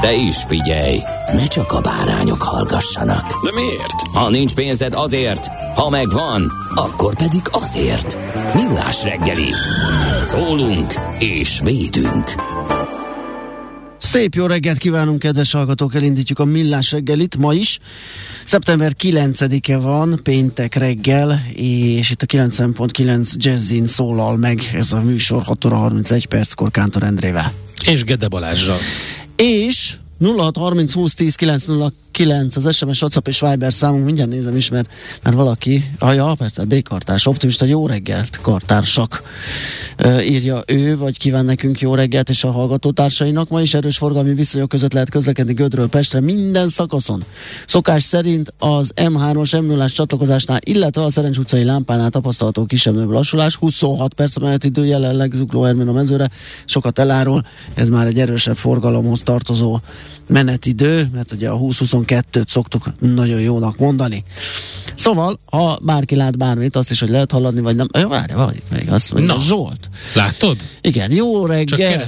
De is figyelj, ne csak a bárányok hallgassanak. De miért? Ha nincs pénzed azért, ha megvan, akkor pedig azért. Millás reggeli. Szólunk és védünk. Szép jó reggelt kívánunk, kedves hallgatók! Elindítjuk a Millás reggelit ma is. Szeptember 9-e van, péntek reggel, és itt a 90.9 Jazzin szólal meg ez a műsor 6 óra 31 perckor Kántor Endrével. És Gede Balázsral. És 0630 20 10 909 az SMS, WhatsApp és Viber számunk, mindjárt nézem is, mert, mert valaki, ah ja, persze, D-kartárs, optimista, jó reggelt, kartársak, uh, írja ő, vagy kíván nekünk jó reggelt, és a hallgatótársainak. Ma is erős forgalmi viszonyok között lehet közlekedni Gödről Pestre minden szakaszon. Szokás szerint az M3-as m 0 csatlakozásnál, illetve a Szerencs utcai lámpánál tapasztalható kisebb lassulás, 26 perc a menetidő jelenleg Zugló Ermén a mezőre, sokat elárul, ez már egy erősebb forgalomhoz tartozó menetidő, mert ugye a 20-22-t szoktuk nagyon jónak mondani. Szóval, ha bárki lát bármit, azt is, hogy lehet haladni, vagy nem. Ja, várj, vagy itt még azt mondja, Na. Zsolt. Látod? Igen, jó reggel.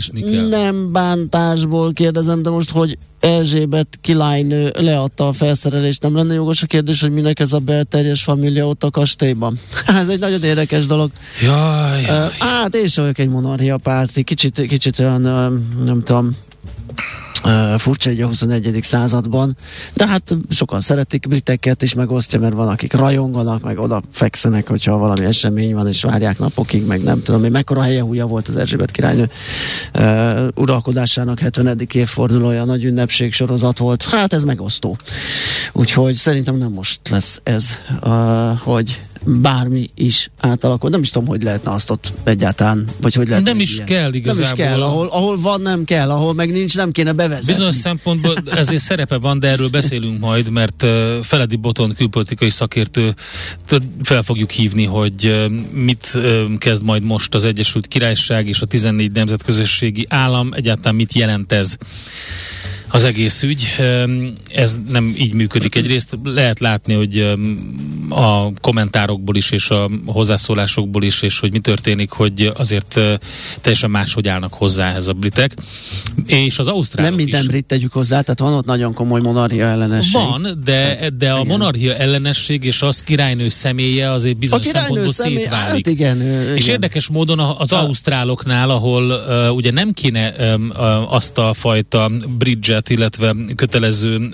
Nem bántásból kérdezem, de most, hogy Erzsébet királynő leadta a felszerelést, nem lenne jogos a kérdés, hogy minek ez a belterjes família ott a kastélyban? ez egy nagyon érdekes dolog. Jaj, Uh, hát én sem vagyok egy monarchia párti, kicsit, kicsit olyan, nem tudom, Furcsa egy a 21. században, de hát sokan szeretik briteket is megosztja, mert van, akik rajonganak, meg oda fekszenek, hogyha valami esemény van, és várják napokig, meg nem tudom, hogy mekkora helye húja volt az Erzsébet királynő uh, uralkodásának 70. évfordulója, nagy ünnepség sorozat volt, hát ez megosztó. Úgyhogy szerintem nem most lesz ez, uh, hogy bármi is átalakul. Nem is tudom, hogy lehetne azt ott egyáltalán, vagy hogy lehet. Nem is kell igazából. Nem is kell, ahol, ahol van, nem kell, ahol meg nincs, nem kéne bevezetni. Bizonyos szempontból ezért szerepe van, de erről beszélünk majd, mert Feledi Boton külpolitikai szakértő fel fogjuk hívni, hogy mit kezd majd most az Egyesült Királyság és a 14 nemzetközösségi állam, egyáltalán mit jelent ez az egész ügy. Ez nem így működik. Egyrészt lehet látni, hogy a kommentárokból is, és a hozzászólásokból is, és hogy mi történik, hogy azért teljesen máshogy állnak hozzá ehhez a britek. És az ausztrálok Nem minden is. brit tegyük hozzá, tehát van ott nagyon komoly monarchia ellenesség. Van, de, de a Igen. monarchia ellenesség és az királynő személye azért bizonyos szempontból személy, szétválik. hát igen, ő, És igen. érdekes módon az A- ausztráloknál, ahol uh, ugye nem kéne um, uh, azt a fajta bridget, illetve kötelező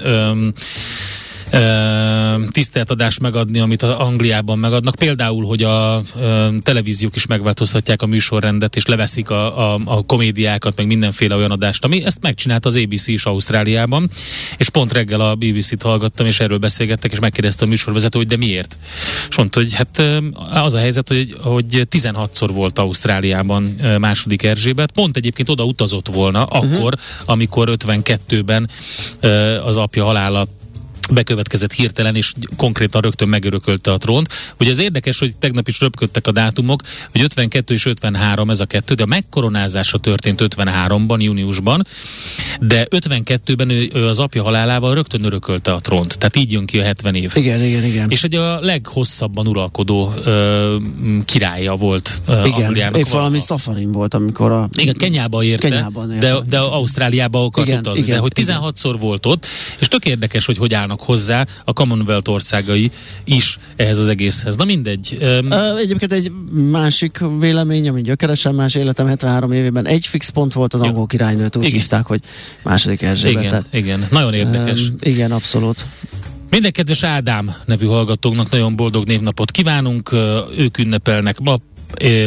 tiszteltadást megadni, amit Angliában megadnak. Például, hogy a televíziók is megváltoztatják a műsorrendet, és leveszik a, a, a komédiákat, meg mindenféle olyan adást, ami ezt megcsinálta az ABC is Ausztráliában, és pont reggel a BBC-t hallgattam, és erről beszélgettek, és megkérdezte a műsorvezető, hogy de miért? És mondta, hogy hát az a helyzet, hogy, hogy 16-szor volt Ausztráliában második Erzsébet, pont egyébként oda utazott volna, akkor, amikor 52-ben ö, az apja halála bekövetkezett hirtelen, és konkrétan rögtön megörökölte a trónt. Ugye az érdekes, hogy tegnap is röpködtek a dátumok, hogy 52 és 53 ez a kettő, de a megkoronázása történt 53-ban, júniusban, de 52-ben ő, ő az apja halálával rögtön örökölte a trónt. Tehát így jön ki a 70 év. Igen, igen, igen. És egy a leghosszabban uralkodó ö, királya volt ö, igen, épp valami valaha. szafarin volt, amikor a... Igen, Kenyába érte, Kenyában de, érte. de Ausztráliába akart Igen, utazni. igen, de hogy 16-szor volt ott, és tök érdekes, hogy hogy állnak hozzá a Commonwealth országai is ehhez az egészhez. Na mindegy. Ö, Egyébként egy másik vélemény, ami gyökeresen más életem 73 évében egy fix pont volt az angol királynőt, úgy Igen. hívták, hogy második Erzsébetet. Igen, igen, nagyon érdekes. Um, igen, abszolút. Minden kedves Ádám nevű hallgatónknak nagyon boldog névnapot kívánunk, ők ünnepelnek ma,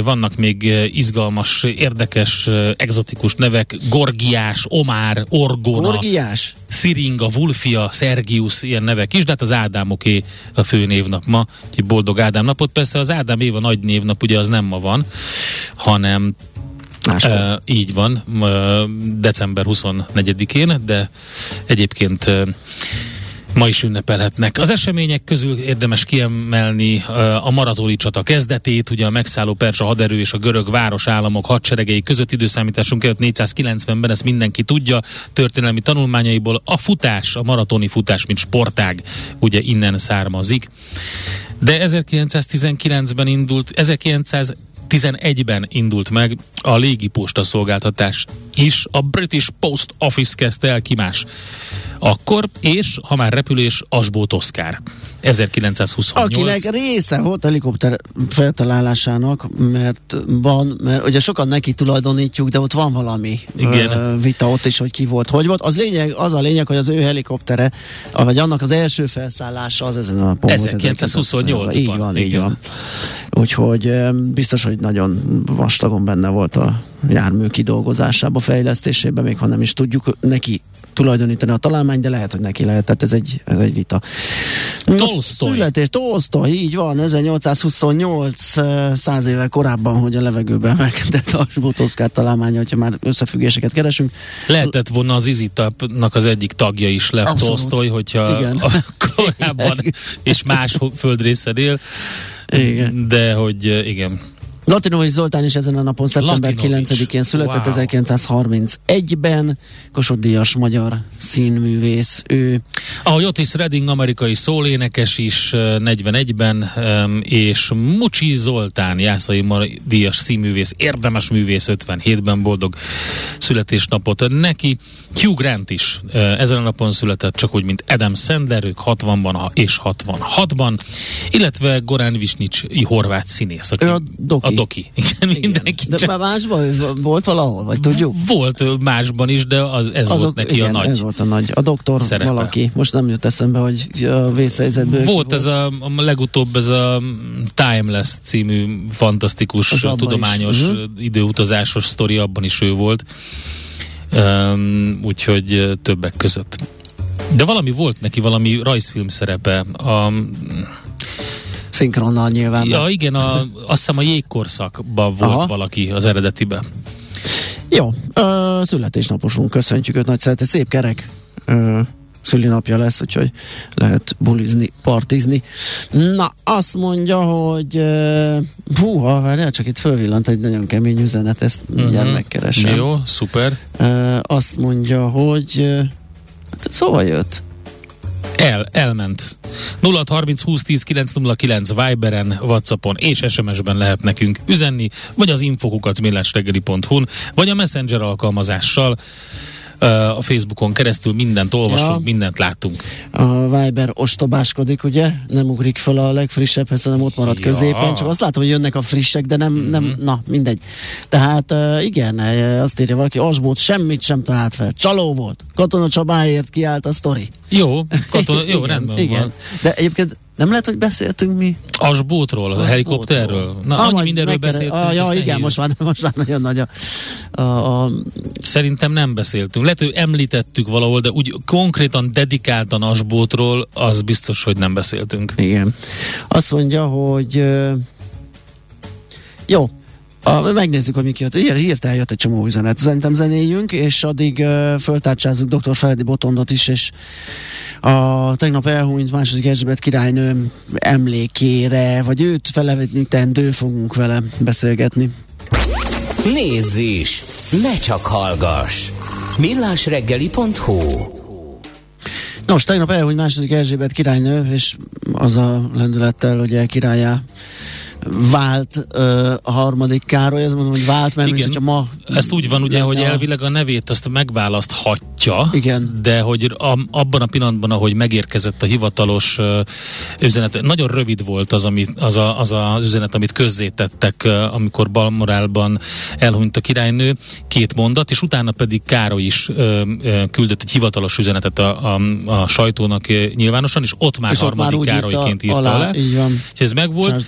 vannak még izgalmas, érdekes, egzotikus nevek, Gorgiás, Omár, Orgona, Gorgiás? Sziringa, Vulfia, Szergius, ilyen nevek is, de hát az Ádámoké a fő névnap ma, úgyhogy boldog Ádám napot. Persze az Ádám év a nagy névnap, ugye az nem ma van, hanem Uh, így van, uh, december 24-én, de egyébként uh, ma is ünnepelhetnek. Az események közül érdemes kiemelni a maratoni csata kezdetét, ugye a megszálló persa haderő és a görög városállamok hadseregei között időszámításunk előtt 490-ben, ezt mindenki tudja, történelmi tanulmányaiból a futás, a maratoni futás, mint sportág, ugye innen származik. De 1919-ben indult, 1900 11-ben indult meg a légiposta szolgáltatás is, a British Post Office kezdte el kimás akkor, és ha már repülés, Asbót Oszkár. 1928. Akinek része volt helikopter feltalálásának, mert van, mert ugye sokan neki tulajdonítjuk, de ott van valami Igen. Vita ott is, hogy ki volt, hogy volt. Az, lényeg, az a lényeg, hogy az ő helikoptere, vagy annak az első felszállása az ezen a pont 1928 Így van, így van. Úgyhogy biztos, hogy nagyon vastagon benne volt a jármű kidolgozásába, fejlesztésében, még ha nem is tudjuk neki tulajdonítani a találmány, de lehet, hogy neki lehet, tehát ez egy, ez egy vita. Tolstoy. Születés, Tolstoy, így van, 1828, száz évvel korábban, hogy a levegőben megkedett a Zsubotoszkát találmánya, hogyha már összefüggéseket keresünk. Lehetett volna az Izitapnak az egyik tagja is Lev Tolstoy, hogyha igen. Korábban és más földrészen él. Igen. De hogy igen, Latinovics Zoltán is ezen a napon szeptember 9-én született, wow. 1931-ben, Kossuth Díjas magyar színművész. Ő a Otis Redding amerikai szólénekes is 41-ben, és Mucsi Zoltán Jászai Díjas színművész, érdemes művész 57-ben boldog születésnapot neki. Hugh Grant is ezen a napon született, csak úgy, mint Adam Sandler, ők 60-ban és 66-ban, illetve Goran Visnics, horvát színész, aki a. A doki. Igen, mindenki. De csak... már másban volt valahol, vagy tudjuk? Volt másban is, de az, ez Azok, volt neki igen, a nagy ez volt a nagy. A doktor szerepe. valaki. Most nem jut eszembe, hogy a vészhelyzetből. Volt ez a, a legutóbb ez a Timeless című fantasztikus, tudományos, uh-huh. időutazásos sztori, abban is ő volt. Um, úgyhogy többek között. De valami volt neki, valami rajzfilm szerepe. A, Szinkronnal nyilván. Ja, igen, a, azt hiszem a jégkorszakban volt Aha. valaki az eredetiben. Jó, ö, születésnaposunk, köszöntjük őt nagy szeretet, szép kerek ö, szülinapja lesz, úgyhogy lehet bulizni, partizni. Na, azt mondja, hogy uh, húha, várjál, csak itt fölvillant egy nagyon kemény üzenet, ezt uh-huh. mindjárt megkeresem. Jó, szuper. Uh, azt mondja, hogy uh, szóval jött. El, elment. 0 30 20 10 909 Viberen, Whatsappon és SMS-ben lehet nekünk üzenni, vagy az infokukat millástegeli.hu-n, vagy a Messenger alkalmazással a Facebookon keresztül mindent olvasunk, ja. mindent láttunk. A Viber ostobáskodik, ugye? Nem ugrik fel a legfrissebbhez, hanem ott marad ja. középen. Csak azt látom, hogy jönnek a frissek, de nem, mm-hmm. nem na, mindegy. Tehát igen, azt írja valaki, Asbót semmit sem talált fel. Csaló volt. Katona Csabáért kiállt a sztori. Jó, katona, jó, igen, rendben igen. van. De egyébként nem lehet, hogy beszéltünk mi? Asbótról, a helikopterről. Na, ah, annyi mindenről megkere... beszéltünk. Ah, ja, igen, nehéz. most már, most már nagyon nagy a, a, a... Szerintem nem beszéltünk. Lehet, hogy említettük valahol, de úgy konkrétan dedikáltan Asbótról, az biztos, hogy nem beszéltünk. Igen. Azt mondja, hogy jó, a, megnézzük, hogy mi kijött. Hír, hirtelen jött egy csomó üzenet. Szerintem zenéljünk, és addig uh, föltárcsázunk dr. Feledi Botondot is, és a tegnap elhunyt második Erzsébet királynő emlékére, vagy őt felevetítendő fogunk vele beszélgetni. Nézz is! Ne csak hallgass! millásreggeli.hu Nos, tegnap elhunyt második Erzsébet királynő, és az a lendülettel, ugye királyá vált ö, a harmadik Károly, ez mondom, hogy vált, mert Igen. hogyha ma... Ezt úgy van ugye, lenne hogy a- elvileg a nevét azt megválaszthatja, Igen. de hogy a, abban a pillanatban, ahogy megérkezett a hivatalos uh, üzenet, nagyon rövid volt az, ami, az, a, az az üzenet, amit közzétettek, uh, amikor Balmorálban elhunyt a királynő, két mondat, és utána pedig Károly is uh, uh, küldött egy hivatalos üzenetet a, a, a sajtónak nyilvánosan, és ott már és ott már harmadik Károlyként írta alá, alá. így van. Úgyhogy ez megvolt.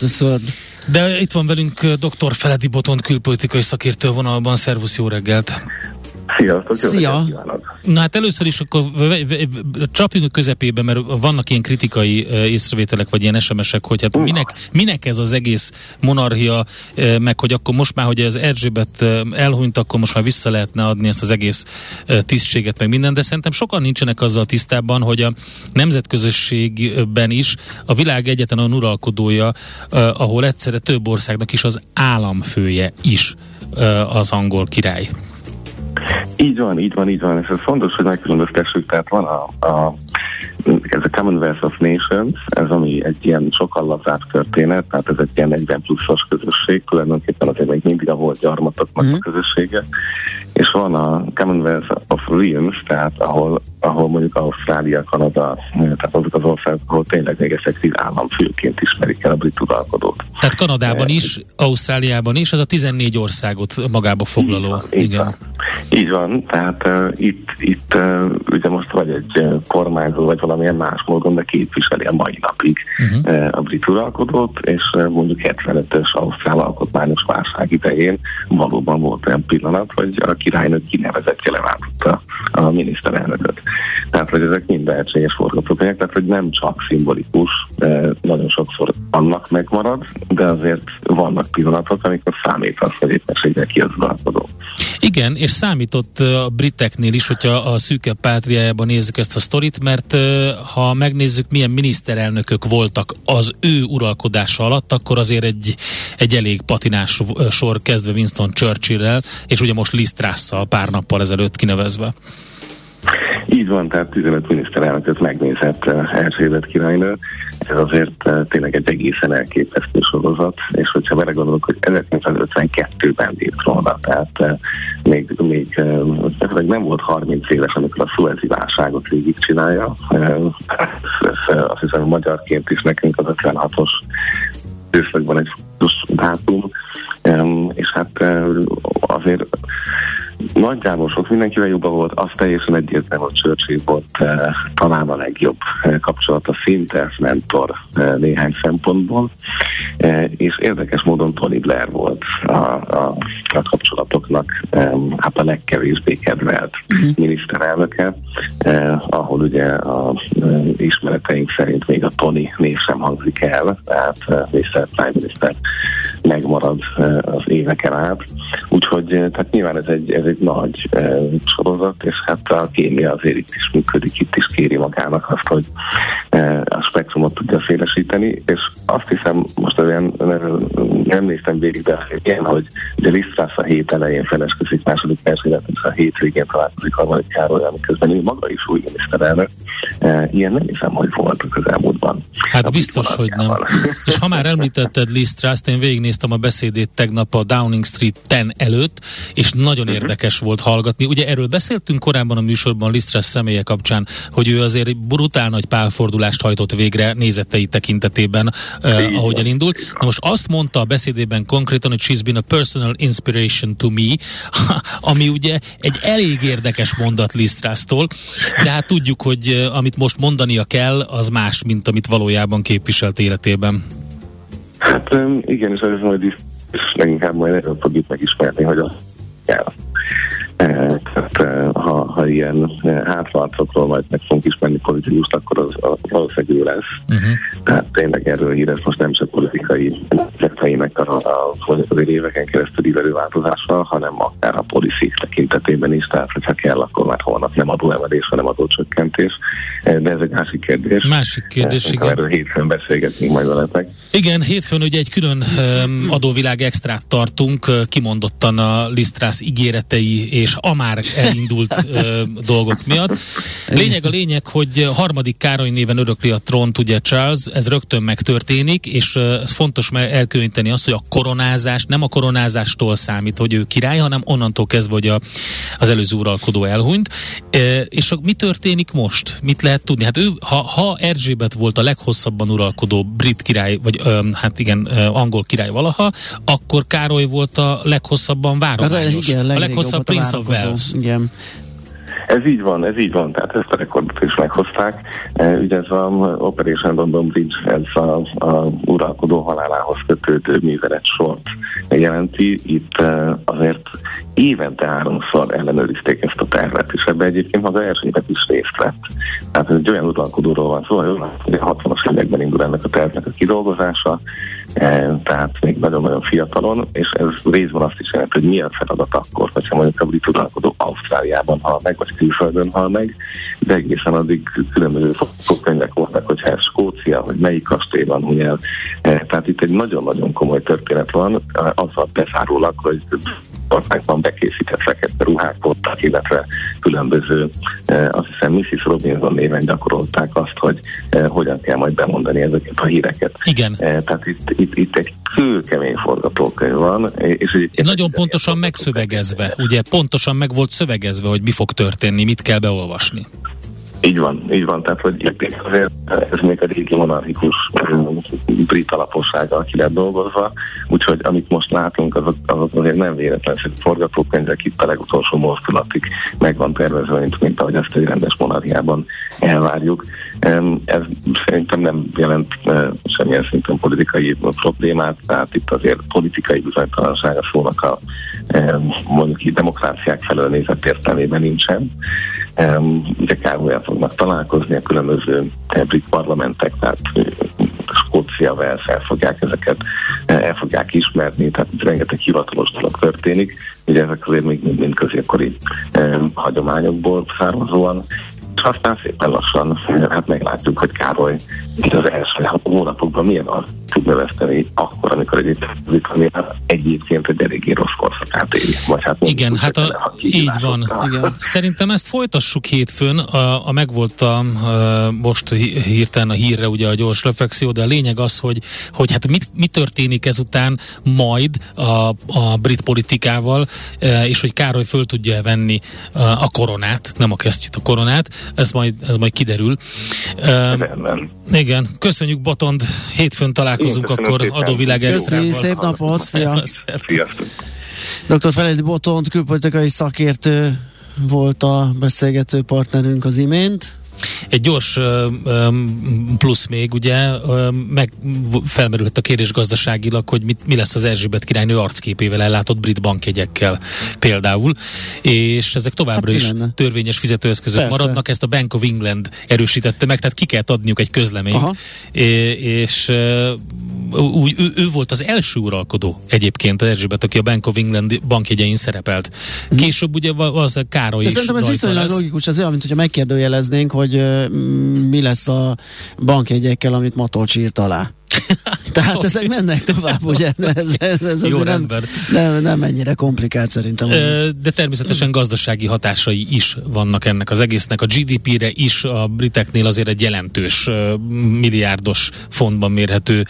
De itt van velünk uh, dr. Feledi Botont, külpolitikai szakértő vonalban. Szervusz, jó reggelt! Sziasztok, Szia. Na hát először is akkor csapjunk a közepébe, mert vannak ilyen kritikai észrevételek, vagy ilyen SMS-ek, hogy hát minek, minek ez az egész monarchia, meg hogy akkor most már, hogy az Erzsébet elhunyt, akkor most már vissza lehetne adni ezt az egész tisztséget, meg minden, de szerintem sokan nincsenek azzal tisztában, hogy a nemzetközösségben is a világ egyetlen olyan uralkodója, ahol egyszerre több országnak is az államfője is az angol király. Így van, így van, így van, ez fontos, hogy megkülönböztessük, tehát van a, a ez a Commonwealth of Nations, ez ami egy ilyen sokkal lazább történet, tehát ez egy ilyen 40 pluszos közösség, tulajdonképpen azért még mindig a volt gyarmatoknak Mhm. a közössége, és van a Commonwealth of Realms, tehát ahol, ahol mondjuk Ausztrália, Kanada, tehát azok az országok, ahol tényleg még effektív államfőként ismerik el a brit uralkodót. Tehát Kanadában is, Ausztráliában is, ez a 14 országot magába foglaló. Így Igen. van. Így van, tehát uh, itt, itt uh, ugye most vagy egy uh, kormányzó, vagy valamilyen más módon, de képviseli a mai napig Uh-huh. uh, a brit uralkodót, és uh, mondjuk 75-ös ausztrál alkotmányos válság idején valóban volt olyan pillanat, hogy a királynő kinevezettje leváltotta a miniszterelnököt. Tehát, hogy ezek mind lehetséges forgatókönyvek, tehát, hogy nem csak szimbolikus, uh, nagyon sokszor annak megmarad, de azért vannak pillanatok, amikor számít az, hogy éppenséggel ki az uralkodó. Igen, és számított a briteknél is, hogyha a szűkebb pátriájában nézzük ezt a sztorit, mert ö, ha megnézzük, milyen miniszterelnökök voltak az ő uralkodása alatt, akkor azért egy, egy elég patinás sor kezdve Winston Churchill-rel, és ugye most Liz Truss-szal pár nappal ezelőtt kinevezve. Így van, tehát 15 miniszterelnököt megnézett uh, Erzsébet királynő. Ez azért uh, tényleg egy egészen elképesztő sorozat, és hogyha belegondolok, hogy 1952-ben lép róla, tehát uh, még, még uh, nem volt 30 éves, amikor a szuezi válságot végigcsinálja. Azt hiszem, magyarként is nekünk az 56-os időszakban egy fontos dátum, um, és hát azért nagyjából sok mindenkivel jobban volt, az teljesen egyértelmű, hogy Churchill volt uh, talán a legjobb uh, kapcsolata szinte, mentor uh, néhány szempontból, uh, és érdekes módon Tony Blair volt a, a, a kapcsolatoknak um, hát a legkevésbé kedvelt miniszterelnöke, uh, ahol ugye a uh, ismereteink szerint még a Tony név sem hangzik el, tehát uh, Mr. Prime Minister megmarad uh, az éveken át. Úgyhogy uh, tehát nyilván ez egy, ez egy nagy uh, sorozat, és hát a kémia azért itt is működik, itt is kéri magának azt, hogy uh, a spektrumot tudja szélesíteni, és azt hiszem, most olyan nem néztem végig, de ilyen, hogy ugye Lisztrász a hét elején feleskezik második Erzsébet, és a hétvégén találkozik harmadik Károly, miközben ő maga is új miniszterelnök. Uh, ilyen nem hiszem, hogy volt a közelmúltban. Hát A biztos, hogy nem. És ha már említetted Liz Truss-t, én végignéztem a beszédét tegnap a Downing Street 10 előtt, és nagyon Mhm. Érdekes volt hallgatni. Ugye erről beszéltünk korábban a műsorban Liz Truss személye kapcsán, hogy ő azért brutál nagy pálfordulást hajtott végre nézetei tekintetében, uh, ahogy elindult. Na most azt mondta a beszédében konkrétan, hogy she's been a personal inspiration to me, ami ugye egy elég érdekes mondat Liz Truss-tól, de hát tudjuk, hogy uh, amit most mondania kell, az más, mint amit valójában képviselt életében. Hát igen, és az majd is és leginkább majd erről fogjuk megismerni, hogy a kell. E, Tehát e, ha, ha ilyen hátraarcokról majd meg fogunk ismerni politikust, akkor az, az valószínűleg ő lesz. Uh-huh. Tehát tényleg erről híres most nem csak politikai vezeteinek a, a, az éveken keresztül ívelő változással, hanem akár a policy tekintetében is, tehát hogyha kell, akkor már holnap nem adóemelés, hanem adócsökkentés. De ez egy másik kérdés. Másik kérdés, E, igen. Erről hétfőn beszélgetünk majd veletek. Igen, hétfőn ugye egy külön adóvilág extrát tartunk, kimondottan a Lisztrász ígéretei és a már elindult ö, dolgok miatt. Lényeg a lényeg, hogy harmadik Károly néven örökli a tront, ugye Charles, ez rögtön megtörténik, és ez fontos elkülöníteni azt, hogy a koronázás nem a koronázástól számít, hogy ő király, hanem onnantól kezdve, hogy a, az előző uralkodó elhunyt. E, és a, mi történik most? Mit lehet tudni? Hát ő, ha, ha Erzsébet volt a leghosszabban uralkodó brit király, vagy ö, hát igen, ö, angol király valaha, akkor Károly volt a leghosszabban várományos. Igen, a leghosszabb Prince Wales. Igen. Ez így van, ez így van, tehát ezt a rekordot is meghozták. E, ugye ez a Operation London Bridge, ez a, a uralkodó halálához kötődő művelet sort jelenti. Itt e, azért évente háromszor ellenőrizték ezt a tervet, és ebbe egyébként az elsőnek is részt vett. Tehát ez egy olyan uralkodóról van szó, hogy a 60-as években indul ennek a tervnek a kidolgozása, tehát még nagyon-nagyon fiatalon, és ez részben azt is jelenti, hogy mi a feladat akkor, hogyha mondjuk a brit uralkodó Ausztráliában hal meg, vagy külföldön hal meg, de egészen addig különböző könyvek voltak, hogy ez Skócia, vagy melyik kastélyban ugye. E, tehát itt egy nagyon-nagyon komoly történet van, azzal bezárólag, hogy országban bekészített fekete ruhák voltak, illetve különböző, eh, azt hiszem Mrs. Robinson néven gyakorolták azt, hogy eh, hogyan kell majd bemondani ezeket a híreket. Igen. Eh, tehát itt, itt, itt egy kőkemény forgatókönyv van. És Nagyon pontosan megszövegezve, ugye pontosan meg volt szövegezve, hogy mi fog történni, mit kell beolvasni. Így van, így van, tehát hogy azért ez még a régi monarchikus brit alapossággal ki lett dolgozva, úgyhogy amit most látunk, azok, azok azért nem véletlenszerű forgatókönyvek, itt a legutolsó mozdulatig meg van tervezve, mint, mint ahogy ezt egy rendes monarchiában elvárjuk. Ez szerintem nem jelent semmilyen szinten politikai problémát, tehát itt azért politikai bizonytalansága szónak a mondjuk így demokráciák felől nézett értelmében nincsen. Ugye Károlyán fognak találkozni a különböző brit parlamentek, tehát Skócia, Wales el fogják ezeket, el fogják ismerni, tehát rengeteg hivatalos dolog történik. Ugye ezek azért még mind középkori hagyományokból származóan, és aztán szépen lassan hát meglátjuk, hogy Károly itt az első hónapokban milyen az tud növeszteni akkor, amikor egyébként ami egyébként egy eléggé rossz korszakát éli. Vagy hát Igen, hát a, így van. Igen. Szerintem ezt folytassuk hétfőn. A, a megvolt a, a, most hirtelen a hírre ugye a gyors reflexió, de a lényeg az, hogy, hogy hát mit, mi történik ezután majd a, a brit politikával, és hogy Károly föl tudja venni a koronát, nem a kesztyűt, a koronát, ez majd, ez majd kiderül. Rendben. Igen, köszönjük Botond, hétfőn találkozunk akkor adóvilág Köszi, szép napot, szia. Sziasztok. Dr. Feledi Botond, külpolitikai szakértő volt a beszélgető partnerünk az imént. Egy gyors plusz még, ugye, meg felmerült a kérdés gazdaságilag, hogy mit, mi lesz az Erzsébet királynő arcképével ellátott brit bankjegyekkel például, és ezek továbbra hát, is lenne? törvényes fizetőeszközök Persze. maradnak, ezt a Bank of England erősítette meg, tehát ki kell adniuk egy közleményt, Aha. és úgy, ő, ő volt az első uralkodó egyébként az Erzsébet, aki a Bank of England bankjegyein szerepelt. Mhm. Később ugye az Károly De is Szerintem ez viszonylag logikus, ez olyan, mint hogyha megkérdőjeleznénk, hogy uh, mi lesz a bankjegyekkel, amit Matolcs írt alá. Tehát ezek mennek tovább, ugye? Ez, ez, ez Jó nem, nem, nem ennyire komplikált szerintem. De természetesen gazdasági hatásai is vannak ennek az egésznek. A GDP-re is a briteknél azért egy jelentős milliárdos fontban mérhető,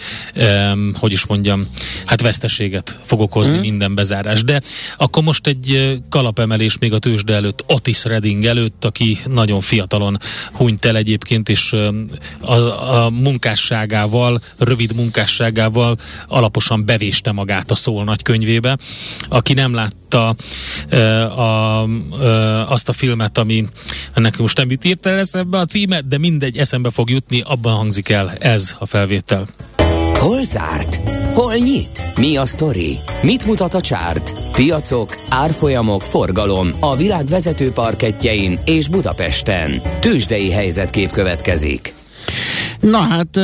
hogy is mondjam, hát veszteséget fog okozni hmm. minden bezárás. De akkor most egy kalapemelés még a tőzsde előtt, Otis Redding előtt, aki nagyon fiatalon hunyt el egyébként, és a, a munkásságával rövid munkásságával alaposan bevéste magát a Szól nagykönyvébe. Aki nem látta uh, a, uh, azt a filmet, ami ennek most nem jut írta eszembe a címe, de mindegy, eszembe fog jutni, abban hangzik el ez a felvétel. Hol zárt? Hol nyit? Mi a sztori? Mit mutat a csárt? Piacok, árfolyamok, forgalom a világ vezető parketjein és Budapesten. Tősdei helyzetkép következik. Na hát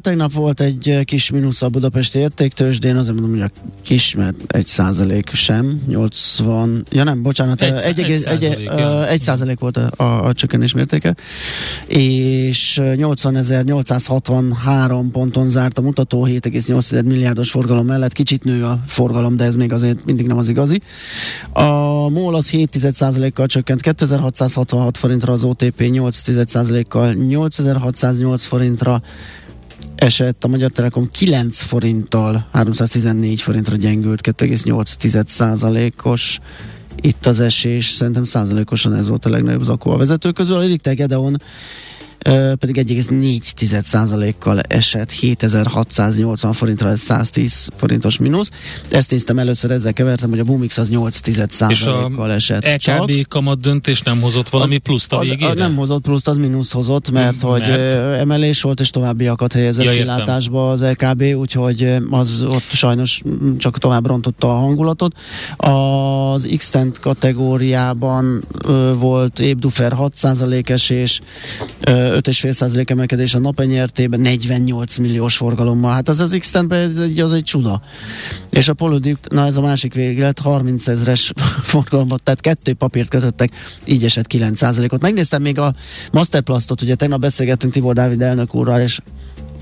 tegnap volt egy kis mínusz a Budapesti értéktősdén, azért mondom, hogy a kis, mert egy százalék sem, 80, ja nem, bocsánat, egy, egy, egy, egy, ja. egy százalék volt a, a, a csökkenés mértéke, és 80.863 ponton zárt a mutató, 7,8 milliárdos forgalom mellett, kicsit nő a forgalom, de ez még azért mindig nem az igazi. A MOL az 7 kal csökkent 2666 forintra, az OTP 8 kal 8608 forint forintra esett, a Magyar Telekom 9 forinttal 314 forintra gyengült, 2,8 os itt az esés, szerintem százalékosan ez volt a legnagyobb zakó a vezető közül. A Richter Gedeon pedig 1,4%-kal esett 7680 forintra, ez 110 forintos mínusz. Ezt néztem először, ezzel kevertem, hogy a Bumix az 8%-kal esett. És a EKB kamat döntés nem hozott valami az, pluszt a végére? Az, nem hozott pluszt, az mínusz hozott, mert, mert? hogy emelés volt, és továbbiakat helyezett ja, kilátásba az EKB, úgyhogy az ott sajnos csak tovább rontotta a hangulatot. Az x kategóriában ö, volt Ébdufer 6% esés, ö, 5,5% emelkedés a napenyertében, 48 milliós forgalommal. Hát az az x ez egy, az egy csuda. És a Polodik, na ez a másik véglet, 30 ezres forgalommal, tehát kettő papírt kötöttek, így esett 9%-ot. Megnéztem még a Masterplastot, ugye tegnap beszélgettünk Tibor Dávid elnök úrral, és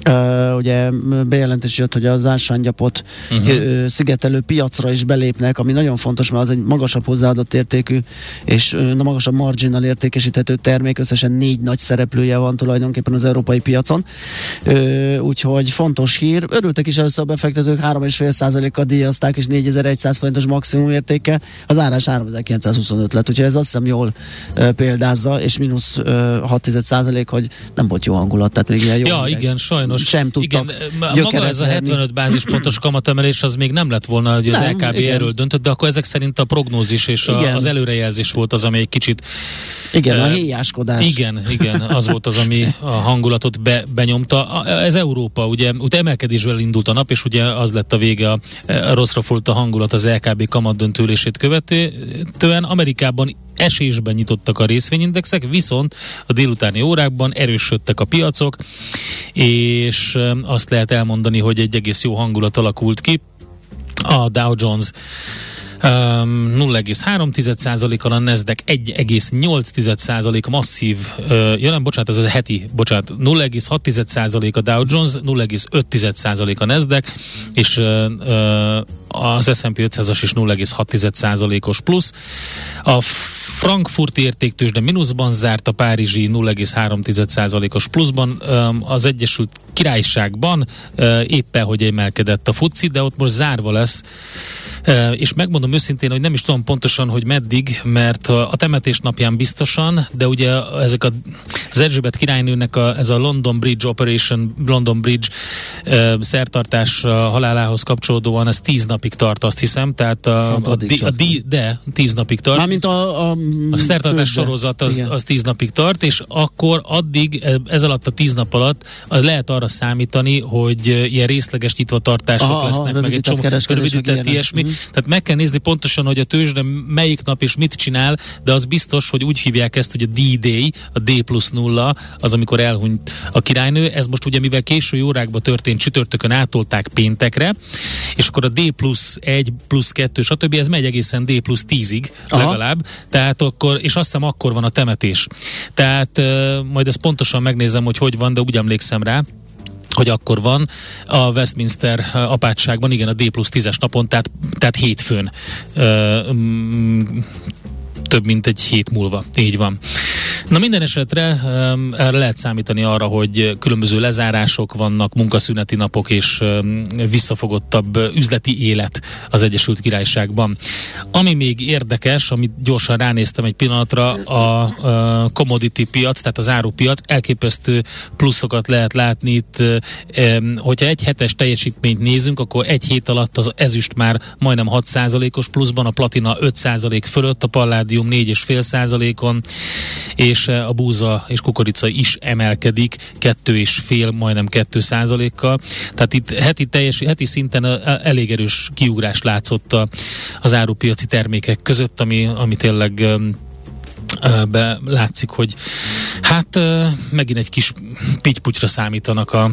Uh, ugye bejelentés jött, hogy az ásványgyapot uh-huh. uh, szigetelő piacra is belépnek, ami nagyon fontos, mert az egy magasabb hozzáadott értékű és uh, magasabb marginnal értékesíthető termék, összesen négy nagy szereplője van tulajdonképpen az európai piacon. Uh, úgyhogy fontos hír. Örültek is először a befektetők, 3,5%-kal díjazták, és 4100 forintos maximum értéke, az árás 3925 lett, úgyhogy ez azt hiszem jól uh, példázza, és mínusz uh, 6,1%, hogy nem volt jó hangulat, tehát még ilyen jó. Ja, igen, sajnos sajnos sem tudtak Igen, maga ez a 75 bázispontos kamatemelés az még nem lett volna, hogy az nem, LKB igen. erről döntött, de akkor ezek szerint a prognózis és a, az előrejelzés volt az, ami egy kicsit... Igen, uh, a héjáskodás. Igen, igen, az volt az, ami a hangulatot be, benyomta. Ez Európa, ugye, ugye emelkedésvel indult a nap, és ugye az lett a vége, a, a rosszra fordult a hangulat az LKB kamatdöntőlését követően. Amerikában esésben nyitottak a részvényindexek, viszont a délutáni órákban erősödtek a piacok, és azt lehet elmondani, hogy egy egész jó hangulat alakult ki. A Dow Jones Um, 0,3%-kal a Nasdaq 1,8% masszív, uh, nem, bocsánat, ez a heti, bocsánat, 0,6% a Dow Jones, 0,5% a Nasdaq, és uh, az S&P 500-as is 0,6%-os plusz. A Frankfurt értéktős, de mínuszban zárt, a Párizsi 0,3%-os pluszban, az Egyesült Királyságban éppen, hogy emelkedett a FUCI, de ott most zárva lesz és megmondom őszintén, hogy nem is tudom pontosan, hogy meddig, mert a temetés napján biztosan, de ugye ezek a, az Erzsébet királynőnek a, ez a London Bridge Operation, London Bridge szertartás halálához kapcsolódóan, ez tíz napig tart, azt hiszem, tehát a, hát a, a, a, de tíz napig tart. Mármint a, a, a szertartás sorozat az, az tíz napig tart, és akkor addig ez alatt a tíz nap alatt lehet arra számítani, hogy ilyen részleges nyitvatartások aha, lesznek, aha, meg egy csomó rövidített ilyesmi. Mm. Tehát meg kell nézni pontosan, hogy a tőzsde melyik nap és mit csinál, de az biztos, hogy úgy hívják ezt, hogy a D-Day, a D plusz nulla, az amikor elhunyt a királynő. Ez most ugye, mivel késői órákban történt, csütörtökön átolták péntekre, és akkor a D plusz 1, plusz 2, stb. ez megy egészen D plusz 10-ig legalább. Tehát akkor, és azt hiszem akkor van a temetés. Tehát majd ezt pontosan megnézem, hogy hogy van, de úgy emlékszem rá hogy akkor van a Westminster apátságban, igen, a D plusz 10-es napon, tehát, tehát hétfőn több mint egy hét múlva. Így van. Na minden esetre um, lehet számítani arra, hogy különböző lezárások vannak, munkaszüneti napok és visszafogottabb üzleti élet az Egyesült Királyságban. Ami még érdekes, amit gyorsan ránéztem egy pillanatra, a, commodity piac, tehát az árupiac, elképesztő pluszokat lehet látni itt, hogyha egy hetes teljesítményt nézünk, akkor egy hét alatt az ezüst már majdnem 6%-os pluszban, a platina 5% fölött, a palládium kalórium 4,5 százalékon, és eh, a búza és kukorica is emelkedik 2,5, majdnem 2 százalékkal. Tehát itt heti, teljes, heti szinten eh, elég erős kiugrás látszott az árupiaci termékek között, ami, ami tényleg be látszik, hogy Hát megint egy kis pityputyra számítanak a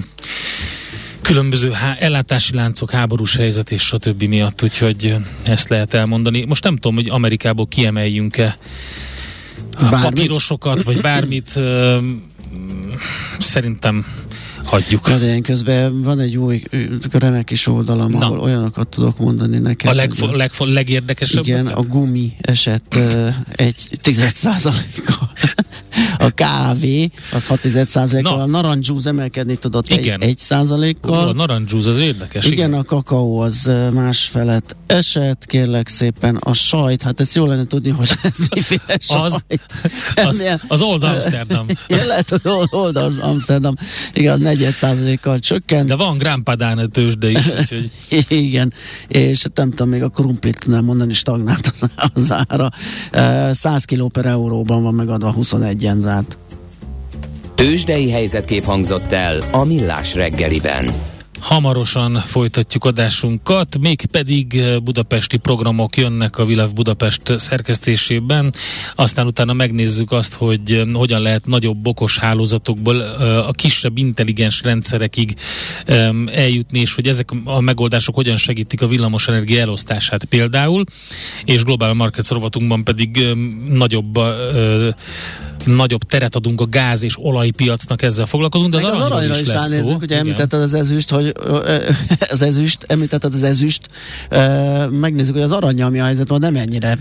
különböző há- ellátási láncok, háborús helyzet és stb. miatt, úgyhogy ezt lehet elmondani. Most nem tudom, hogy Amerikából kiemeljünk-e a Bármit? papírosokat, vagy bármit. Szerintem hagyjuk. Na, de én közben van egy új, remek kis oldalam, Na. ahol olyanokat tudok mondani neked. A legfo- de... legfo- legérdekesebb? Igen, a gumi esett uh, egy tized százalékkal. a kávé az 6 tized százalékkal, a narancsúz emelkedni tudott igen. egy, egy százalékkal. A narancsúz az érdekes. Igen, igen, a kakaó az más felett esett, kérlek szépen. A sajt, hát ezt jól lenne tudni, hogy ez miféle sajt. Az, az, az Old Amsterdam. Igen, lehet, az Old Amsterdam. Igen, az 40 kal csökkent. De van Gránpadán a tőzsde is, úgyhogy... Igen, és hát nem tudom, még a krumplit nem mondani, stagnált az ára. 100 kiló per euróban van megadva, 21-en zárt. Tőzsdei helyzetkép hangzott el a Millás reggeliben hamarosan folytatjuk adásunkat, még pedig eh, budapesti programok jönnek a Világ Budapest szerkesztésében, aztán utána megnézzük azt, hogy eh, hogyan lehet nagyobb okos hálózatokból eh, a kisebb intelligens rendszerekig eljutni, és hogy ezek a megoldások hogyan segítik a villamosenergia elosztását például, és Global Markets rovatunkban pedig nagyobb nagyobb teret adunk a gáz és olajpiacnak, ezzel foglalkozunk, de az, az aranyra is is lesz ránézünk, szó. ugye Igen. említetted az ezüst, hogy az ezüst, említetted az ezüst, megnézzük, hogy az arany, ami a helyzet van, nem ennyire,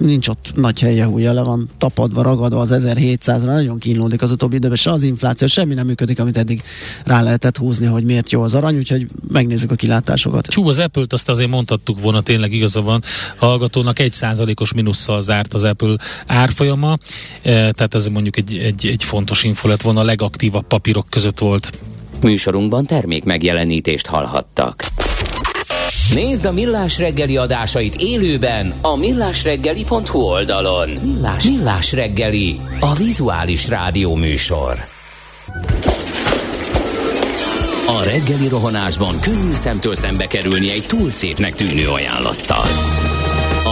nincs ott nagy helye, ugye le van tapadva, ragadva az 1700-ra, nagyon kínlódik az utóbbi időben, se az infláció, semmi nem működik, amit eddig rá lehetett húzni, hogy miért jó az arany, úgyhogy megnézzük a kilátásokat. Tyú, az Apple-t azt azért mondhattuk volna, tényleg igaza van, hallgatónak egy százalékos minusszal zárt az Apple árfolyama, e, tehát ez mondjuk egy, egy, egy fontos info lett volna, a legaktívabb papírok között volt. Műsorunkban termék megjelenítést hallhattak. Nézd a Millás reggeli adásait élőben a millásreggeli.hu oldalon. Millás, Millás reggeli, a vizuális rádió műsor. A reggeli rohanásban könnyű szemtől szembe kerülni egy túl szépnek tűnő ajánlattal.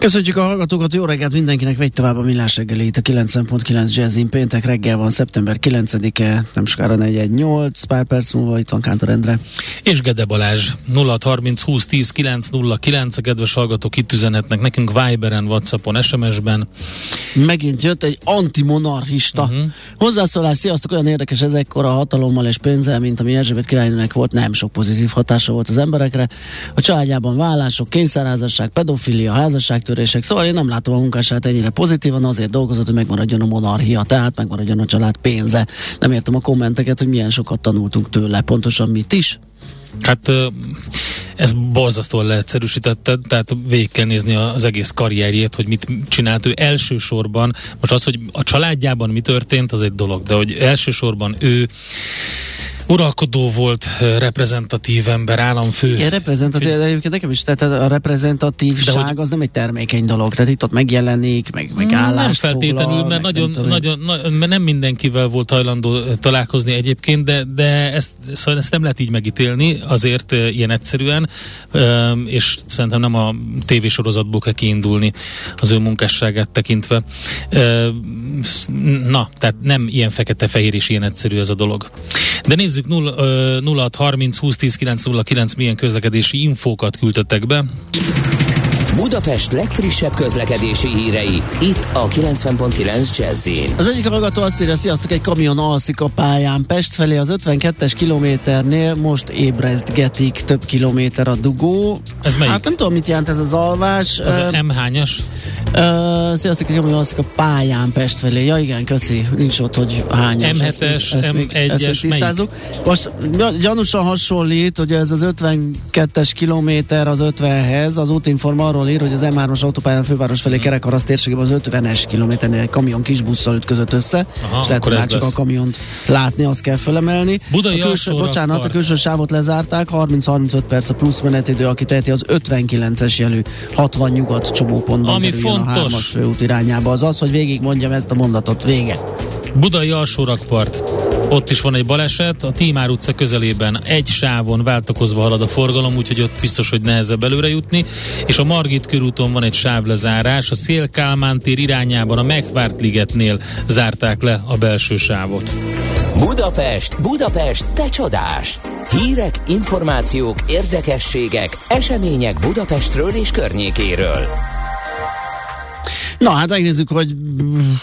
Köszönjük a hallgatókat, jó reggelt mindenkinek, vegy tovább a millás reggelét a 90.9 Jazzin. Péntek reggel van, szeptember 9-e, nem sokára 418, pár perc múlva itt van Kántor Endre. És Gede Balázs 0630 20 10 909, a kedves hallgatók itt üzenhetnek nekünk Viberen, Whatsappon, SMS-ben. Megint jött egy antimonarchista uh-huh. hozzászólás. Sziasztok, olyan érdekes ezekkor a hatalommal és pénzzel, mint ami Erzsébet királynőnek volt, nem sok pozitív hatása volt az emberekre. A családjában vállások, kényszerházasság, pedofilia, házasságtörések, szóval én nem látom a munkását ennyire pozitívan, azért dolgozott, hogy megmaradjon a monarchia, tehát megmaradjon a család pénze. Nem értem a kommenteket, hogy milyen sokat tanultunk tőle, pontosan mit is. Hát ez borzasztóan leegyszerűsítette, tehát végig kell nézni az egész karrierjét, hogy mit csinált ő elsősorban. Most az, hogy a családjában mi történt, az egy dolog, de hogy elsősorban ő uralkodó volt, reprezentatív ember, államfő. Igen, reprezentatív, de egyébként nekem is, tehát a reprezentatívság hogy- az nem egy termékeny dolog, tehát itt ott megjelenik, meg, meg állást Nem feltétlenül, mert nagyon, nem nagyon, na, mert nem mindenkivel volt hajlandó találkozni egyébként, de, de ezt, szóval ezt nem lehet így megítélni, azért ilyen egyszerűen, és szerintem nem a tévésorozatból kell kiindulni az ő munkásságát tekintve. Na, tehát nem ilyen fekete-fehér és ilyen egyszerű ez a dolog. De nézzük 0, ö, 0630 20 10 909 milyen közlekedési infókat küldtetek be. Budapest legfrissebb közlekedési hírei, itt a 90.9 jazz Az egyik hallgató azt írja, sziasztok, egy kamion alszik a pályán Pest felé az 52-es kilométernél most ébreztgetik több kilométer a dugó. Ez melyik? Hát nem tudom, mit jelent ez az alvás. Az uh, M-hányas? ö, Sziasztok, egy kamion alszik a pályán Pest felé. Ja igen, köszi. Nincs ott, hogy hányas. M7-es, Ezt még- ezt még- M1-es, ezt még tisztázzuk. Most gy- gyanúsan hasonlít, hogy ez az 52-es kilométer az 50-hez, az útinform arról ír, hogy az M3-as autópályán főváros felé Kerekarasz térségében az 50-es kilométernél egy kamion kis busszal ütközött össze, Aha, és lehet, hogy már csak lesz. a kamiont látni, azt kell fölemelni. Budai a külső, bocsánat, a rakpart. külső sávot lezárták, 30-35 perc a plusz menetidő, aki teheti az 59-es jelű 60 nyugat csomópontban Ami kerüljön a fontos. 3-as főút irányába. Az az, hogy végig mondjam ezt a mondatot, vége. Budai alsórakpart. Ott is van egy baleset, a Tímár utca közelében egy sávon váltakozva halad a forgalom, úgyhogy ott biztos, hogy nehezebb előre jutni, és a Margit körúton van egy sávlezárás, a Szél Kálmán tér irányában a Megvárt ligetnél zárták le a belső sávot. Budapest, Budapest, te csodás! Hírek, információk, érdekességek, események Budapestről és környékéről. Na hát megnézzük, hogy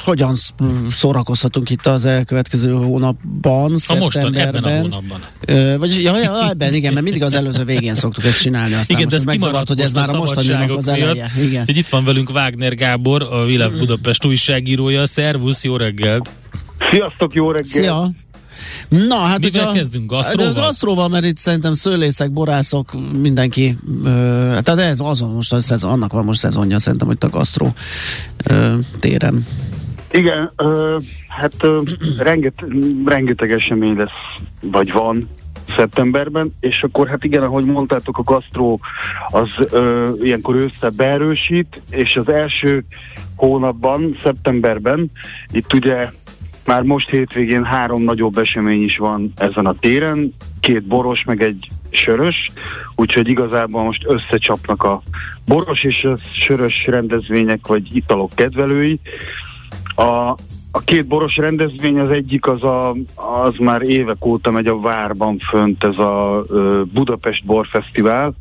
hogyan sz- szórakozhatunk itt az elkövetkező hónapban, A mostan, ebben a szeptemberben. hónapban. Ö, vagy, ja, ja, ebben, igen, mert mindig az előző végén szoktuk ezt csinálni. Aztán Igen, de ez most kimaradt hogy ez már a mostani nap az eleje. Igen. Úgyhogy itt van velünk Wagner Gábor, a Vilev Budapest újságírója. Szervusz, jó reggelt! Sziasztok, jó reggelt! Szia! Na, hát Mivel hogyha- kezdünk? Gasztróval? Gasztróval, mert itt szerintem szőlészek, borászok, mindenki, ö, tehát ez azon most a szezon, annak van most szezonja szerintem, hogy a gasztró ö, téren. Igen, ö, hát ö, renget, rengeteg esemény lesz, vagy van szeptemberben, és akkor hát igen, ahogy mondtátok, a gasztró az ö, ilyenkor össze beerősít, és az első hónapban, szeptemberben, itt ugye már most hétvégén három nagyobb esemény is van ezen a téren, két boros, meg egy sörös, úgyhogy igazából most összecsapnak a boros és a sörös rendezvények vagy italok kedvelői. A, a két boros rendezvény, az egyik az, a, az már évek óta megy a Várban fönt, ez a Budapest Borfesztivál,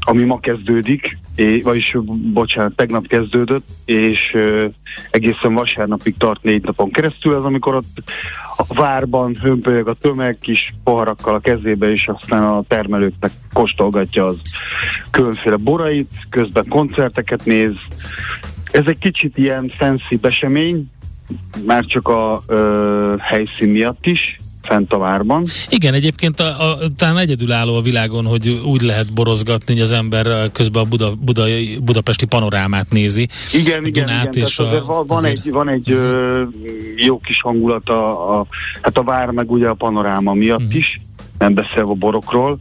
ami ma kezdődik, és, vagyis bocsánat, tegnap kezdődött, és ö, egészen vasárnapig tart négy napon keresztül, ez amikor ott a várban hömpölyög a tömeg kis poharakkal a kezébe, és aztán a termelőknek kóstolgatja az különféle borait, közben koncerteket néz. Ez egy kicsit ilyen fancy esemény, már csak a ö, helyszín miatt is, fent a várban. Igen, egyébként a, a, talán egyedülálló a világon, hogy úgy lehet borozgatni, hogy az ember közben a Buda, budai, budapesti panorámát nézi. Igen, A igen, Dunát igen. és Tehát azért van, azért- egy, van egy ö, jó kis hangulat a, a, hát a vár meg ugye a panoráma miatt Mhm. is, nem beszélve a borokról,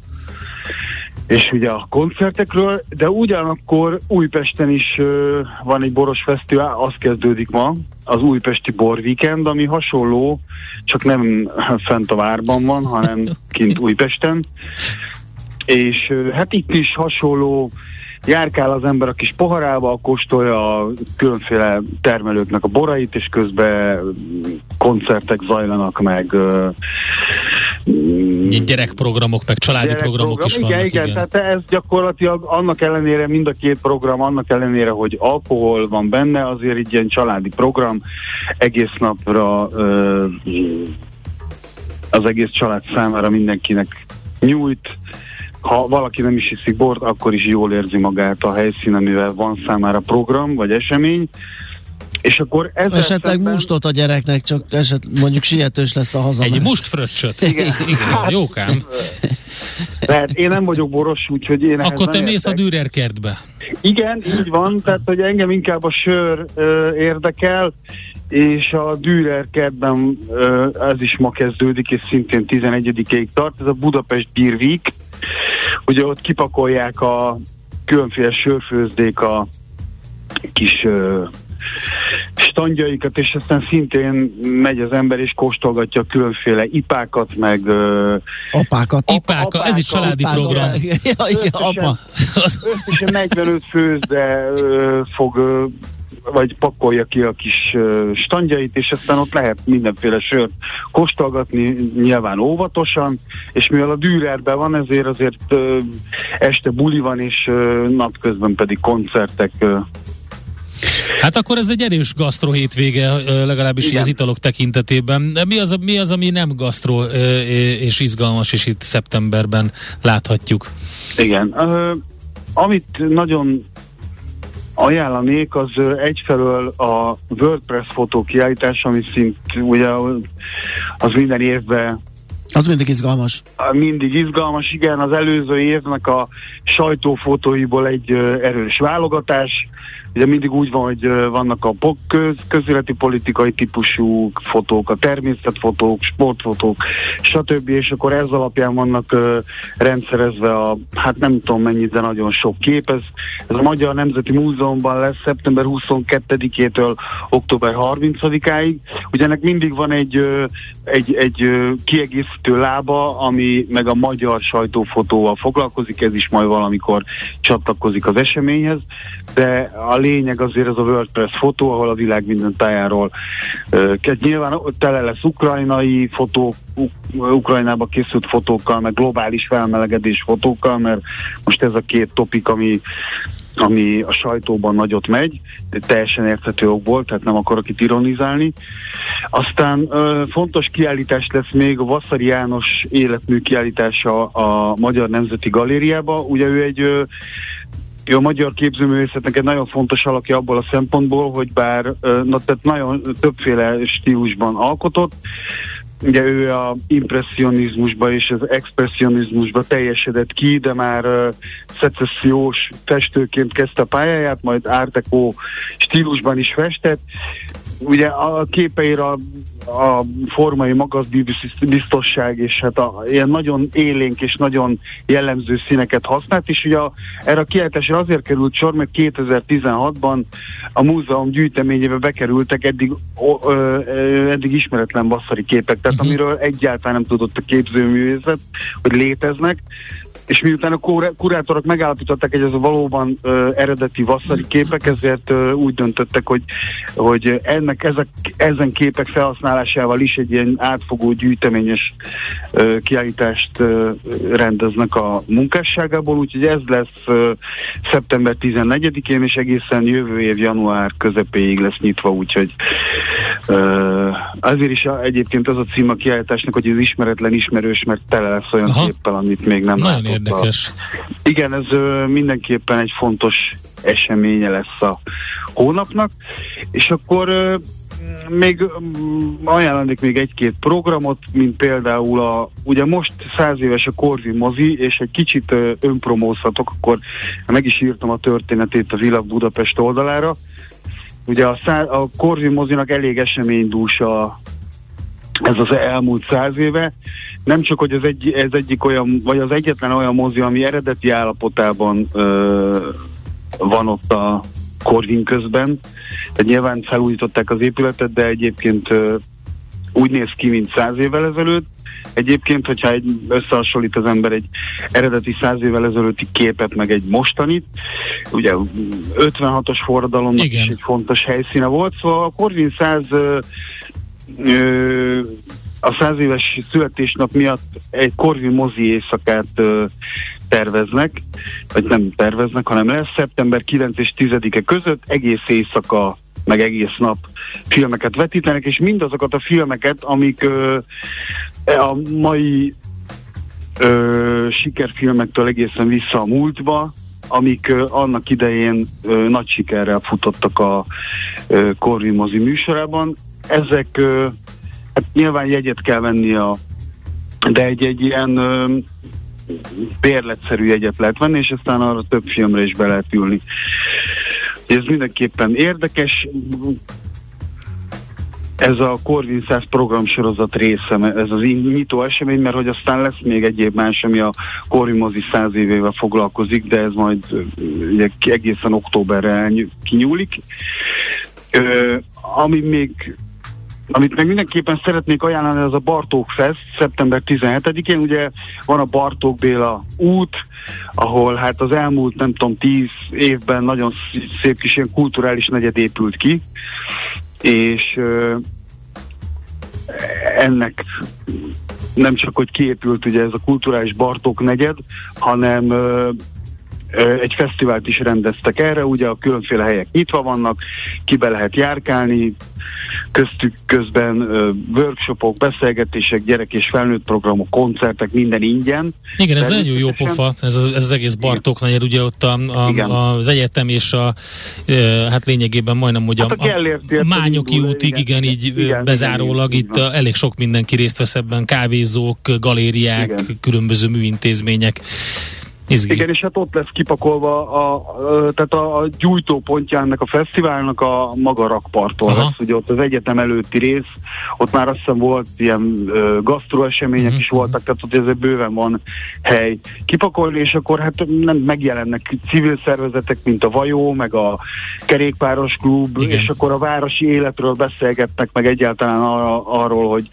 és ugye a koncertekről, de ugyanakkor Újpesten is ö, van egy boros fesztivál, az kezdődik ma, az Újpesti Bor Weekend, ami hasonló, csak nem fent a várban van, hanem kint Újpesten. És ö, hát itt is hasonló, járkál az ember a kis poharába, kóstolja a különféle termelőknek a borait, és közben koncertek zajlanak meg. Mm, gyerekprogramok, meg családi gyerekprogram. programok is igen, vannak. Igen, igen, tehát ez gyakorlatilag annak ellenére, mind a két program, annak ellenére, hogy alkohol van benne, azért egy ilyen családi program, egész napra ö, az egész család számára mindenkinek nyújt. Ha valaki nem is iszik bort, akkor is jól érzi magát a helyszínen, mivel van számára program vagy esemény. És akkor ezzel Esetleg szemben- mustot a gyereknek, csak eset, mondjuk sietős lesz a haza. Egy mustfröccsöt. Igen. Igen, az jókám. Lehet, én nem vagyok boros, úgyhogy én Akkor te mész a értek. Dürer kertbe. Igen, így van, tehát hogy engem inkább a sör ö, érdekel, és a Dürer kertben ö, ez is ma kezdődik, és szintén 11-ig tart, ez a Budapest Beer Week. Ugye ott kipakolják a különféle sörfőzdék a kis ö, standjaikat, és aztán szintén megy az ember és kóstolgatja különféle ipákat, meg ö, Apákat. Ipáka, ez is családi Apákat. program. Ja, igen, apa. összesen 45 főzde ö, fog ö, vagy pakolja ki a kis standjait, és aztán ott lehet mindenféle sört kóstolgatni, nyilván óvatosan, és mivel a Dürerben van, ezért azért este buli van, és napközben pedig koncertek Hát akkor ez egy erős gasztro hétvége, legalábbis Igen. az italok tekintetében. De mi az, mi az, ami nem gasztro és izgalmas, és itt szeptemberben láthatjuk? Igen. Uh, amit nagyon ajánlanék, az egyfelől a WordPress fotó kiállítás, ami szint ugye az minden évben az mindig izgalmas. Mindig izgalmas, igen. Az előző évnek a sajtófotóiból egy erős válogatás. Ugye mindig úgy van, hogy vannak a köz, közéleti politikai típusú fotók, a természetfotók, sportfotók, stb. És akkor ez alapján vannak uh, rendszerezve a, hát nem tudom mennyit, de nagyon sok kép. Ez, ez a Magyar Nemzeti Múzeumban lesz szeptember 22-től október 30-áig. Ugye ennek mindig van egy, egy, egy kiegészítő lába, ami meg a magyar sajtófotóval foglalkozik, ez is majd valamikor csatlakozik az eseményhez, de a lényeg azért ez a WordPress fotó, ahol a világ minden tájáról nyilván tele lesz ukrajnai fotók, Ukrajnába készült fotókkal, meg globális felmelegedés fotókkal, mert most ez a két topik, ami ami a sajtóban nagyot megy, de teljesen érthető okból, tehát nem akarok itt ironizálni. Aztán ö, fontos kiállítás lesz még a Vasszari János életmű kiállítása a Magyar Nemzeti Galériába. Ugye ő egy ö, ő a magyar képzőművészetnek egy nagyon fontos alakja abból a szempontból, hogy bár na, tehát nagyon többféle stílusban alkotott, Ugye ő a impressionizmusba és az expressionizmusba teljesedett ki, de már uh, szecessziós festőként kezdte a pályáját, majd Deco stílusban is festett, ugye a képeire a, a formai magazbiztosság és hát a, ilyen nagyon élénk és nagyon jellemző színeket használt, és ugye a, erre a kiállításra azért került sor, mert 2016-ban a múzeum gyűjteményébe bekerültek eddig, ö, ö, eddig ismeretlen basszari képek, tehát uh-huh. amiről egyáltalán nem tudott a képzőművészet, hogy léteznek, és miután a kurátorok megállapították, hogy ez valóban uh, eredeti vasszari képek, ezért uh, úgy döntöttek, hogy, hogy ennek ezek, ezen képek felhasználásával is egy ilyen átfogó gyűjteményes uh, kiállítást uh, rendeznek a munkásságából, úgyhogy ez lesz uh, szeptember 14-én, és egészen jövő év január közepéig lesz nyitva, úgyhogy uh, azért is a, egyébként az a cím a kiállításnak, hogy az ismeretlen ismerős, mert tele lesz olyan Aha. képpel, amit még nem Nagyon érdekes. Igen, ez ö, mindenképpen egy fontos eseménye lesz a hónapnak, és akkor ö, még ajánlanék még egy-két programot, mint például a, ugye most száz éves a Korvin mozi, és egy kicsit önpromózhatok, akkor meg is írtam a történetét a Vilag Budapest oldalára. Ugye a, szá, a Korvin mozinak elég eseménydús a, ez az elmúlt száz éve. Nem csak, hogy ez, egy, ez egyik olyan, vagy az egyetlen olyan mozi, ami eredeti állapotában ö, van ott a Korvin közben. Tehát nyilván felújították az épületet, de egyébként ö, úgy néz ki, mint száz évvel ezelőtt. Egyébként, hogyha egy, összehasonlít az ember egy eredeti száz évvel ezelőtti képet, meg egy mostanit, ugye 56-os forradalomnak Igen. is egy fontos helyszíne volt, szóval a Korvin 100 ö, a száz éves születésnap miatt egy Korvi mozi éjszakát ö, terveznek, vagy nem terveznek, hanem lesz szeptember 9 és 10-e között egész éjszaka meg egész nap filmeket vetítenek, és mindazokat a filmeket, amik ö, a mai ö, sikerfilmektől egészen vissza a múltba, amik ö, annak idején ö, nagy sikerrel futottak a ö, Corvi mozi műsorában, ezek, hát nyilván jegyet kell venni a de egy, egy ilyen bérletszerű jegyet lehet venni, és aztán arra több filmre is be lehet ülni. Ez mindenképpen érdekes. Ez a Corvin 100 programsorozat része, ez az nyitó esemény, mert hogy aztán lesz még egyéb más, ami a Corvin mozi 100 évével foglalkozik, de ez majd ugye, egészen októberre kinyúlik. Ö, ami még amit meg mindenképpen szeretnék ajánlani, az a Bartók Fest, szeptember 17-én, ugye van a Bartók Béla út, ahol hát az elmúlt, nem tudom, 10 évben nagyon szép kis ilyen kulturális negyed épült ki, és ennek nem csak, hogy kiépült ugye ez a kulturális Bartók negyed, hanem ö, egy fesztivált is rendeztek erre, ugye a különféle helyek nyitva vannak, kibe lehet járkálni, köztük közben workshopok, beszélgetések, gyerek és felnőtt programok, koncertek, minden ingyen. Igen, ez nagyon jó pofa, ez, az, ez az egész Bartók negyed, ugye ott a, a, az egyetem és a, e, hát lényegében majdnem ugye hát a, a, a Mányoki útig, igen, igen, így igen, bezárólag igen, itt a, elég sok mindenki részt vesz ebben, kávézók, galériák, igen. különböző műintézmények. Izgi. Igen, és hát ott lesz kipakolva a, a, tehát a, a gyújtópontjának a fesztiválnak a maga rakparton Aha. lesz, ugye ott az egyetem előtti rész, ott már azt hiszem volt ilyen gasztroesemények uh-huh. is voltak, tehát ott ezért bőven van hely kipakolni, és akkor hát nem megjelennek civil szervezetek, mint a Vajó, meg a Kerékpáros Klub, Igen. és akkor a városi életről beszélgetnek, meg egyáltalán arra, arról, hogy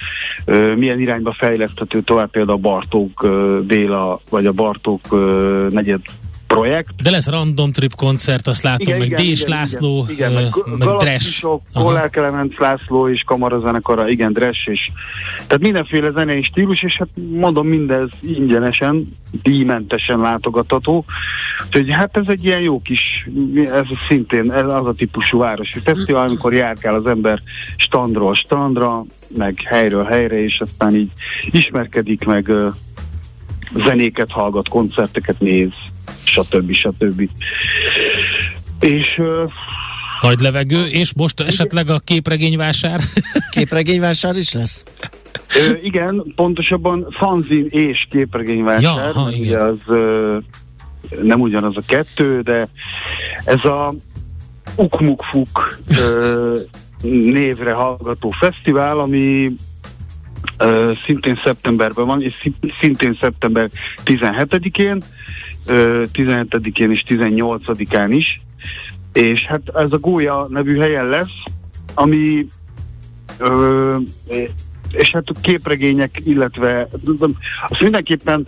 uh, milyen irányba fejleszthető tovább például a Bartók uh, Béla, vagy a Bartók uh, negyed projekt. De lesz random trip koncert, azt látom, igen, meg igen, Dés igen, László, igen, igen, meg, meg Dresch. Kollár Kelement László és kamarazenekara, igen, Dresch, és tehát mindenféle zenei stílus, és hát mondom, mindez ingyenesen, díjmentesen látogatható. Úgyhogy hát ez egy ilyen jó kis, ez szintén ez az a típusú városi fesztivál, amikor járkál az ember standról strandra, meg helyről helyre, és aztán így ismerkedik, meg zenéket hallgat, koncerteket néz, stb. stb. És nagy levegő, és most esetleg a képregényvásár? képregényvásár is lesz? Ö, igen, pontosabban fanzin és képregényvásár. Ja, ha, igen. Ugye az ö, nem ugyanaz a kettő, de ez a Ukmukfuk ö, névre hallgató fesztivál, ami Szintén szeptemberben van, és szintén szeptember 17-én, uh, 17-én és 18-án is, és hát ez a Gólya nevű helyen lesz, ami és hát a képregények, illetve azt mindenképpen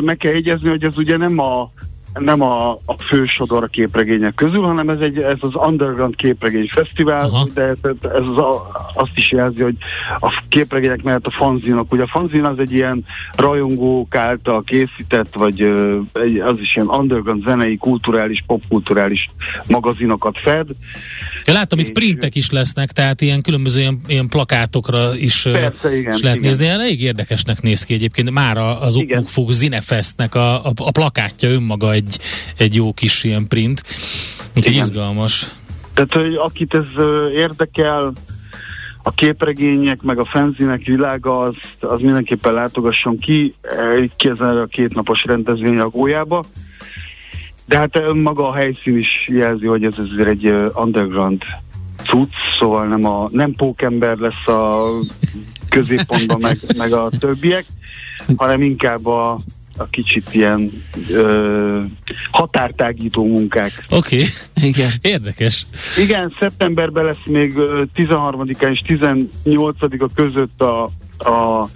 meg kell jegyezni, hogy ez ugye nem a nem a, a fősodor a képregények közül, hanem ez, egy, ez az Underground Képregény Fesztivál, Aha. de ez, ez az, a, azt is jelzi, hogy a képregények mellett a fanzinok, ugye a fanzin az egy ilyen rajongók által készített, vagy az is ilyen underground zenei, kulturális, popkulturális magazinokat fed. Ja, látom, itt printek is lesznek, tehát ilyen különböző ilyen, ilyen plakátokra is, Persze, igen, is lehet igen. nézni. Elég érdekesnek néz ki egyébként. Már az Ukmukfug Zinefestnek a, a, a plakátja önmaga egy egy, egy jó kis ilyen print. Úgyhogy Igen. izgalmas. Tehát, hogy akit ez érdekel, a képregények, meg a fenzinek világa, az, az mindenképpen látogasson ki, ki ezen a kétnapos rendezvény a gólyába. De hát maga a helyszín is jelzi, hogy ez azért egy underground cucc, szóval nem, a, nem pókember lesz a középpontban, meg, meg a többiek, hanem inkább a, a kicsit ilyen ö, határtágító munkák. Oké, okay. igen. Érdekes. Igen, szeptemberben lesz még 13-án és 18-a között a a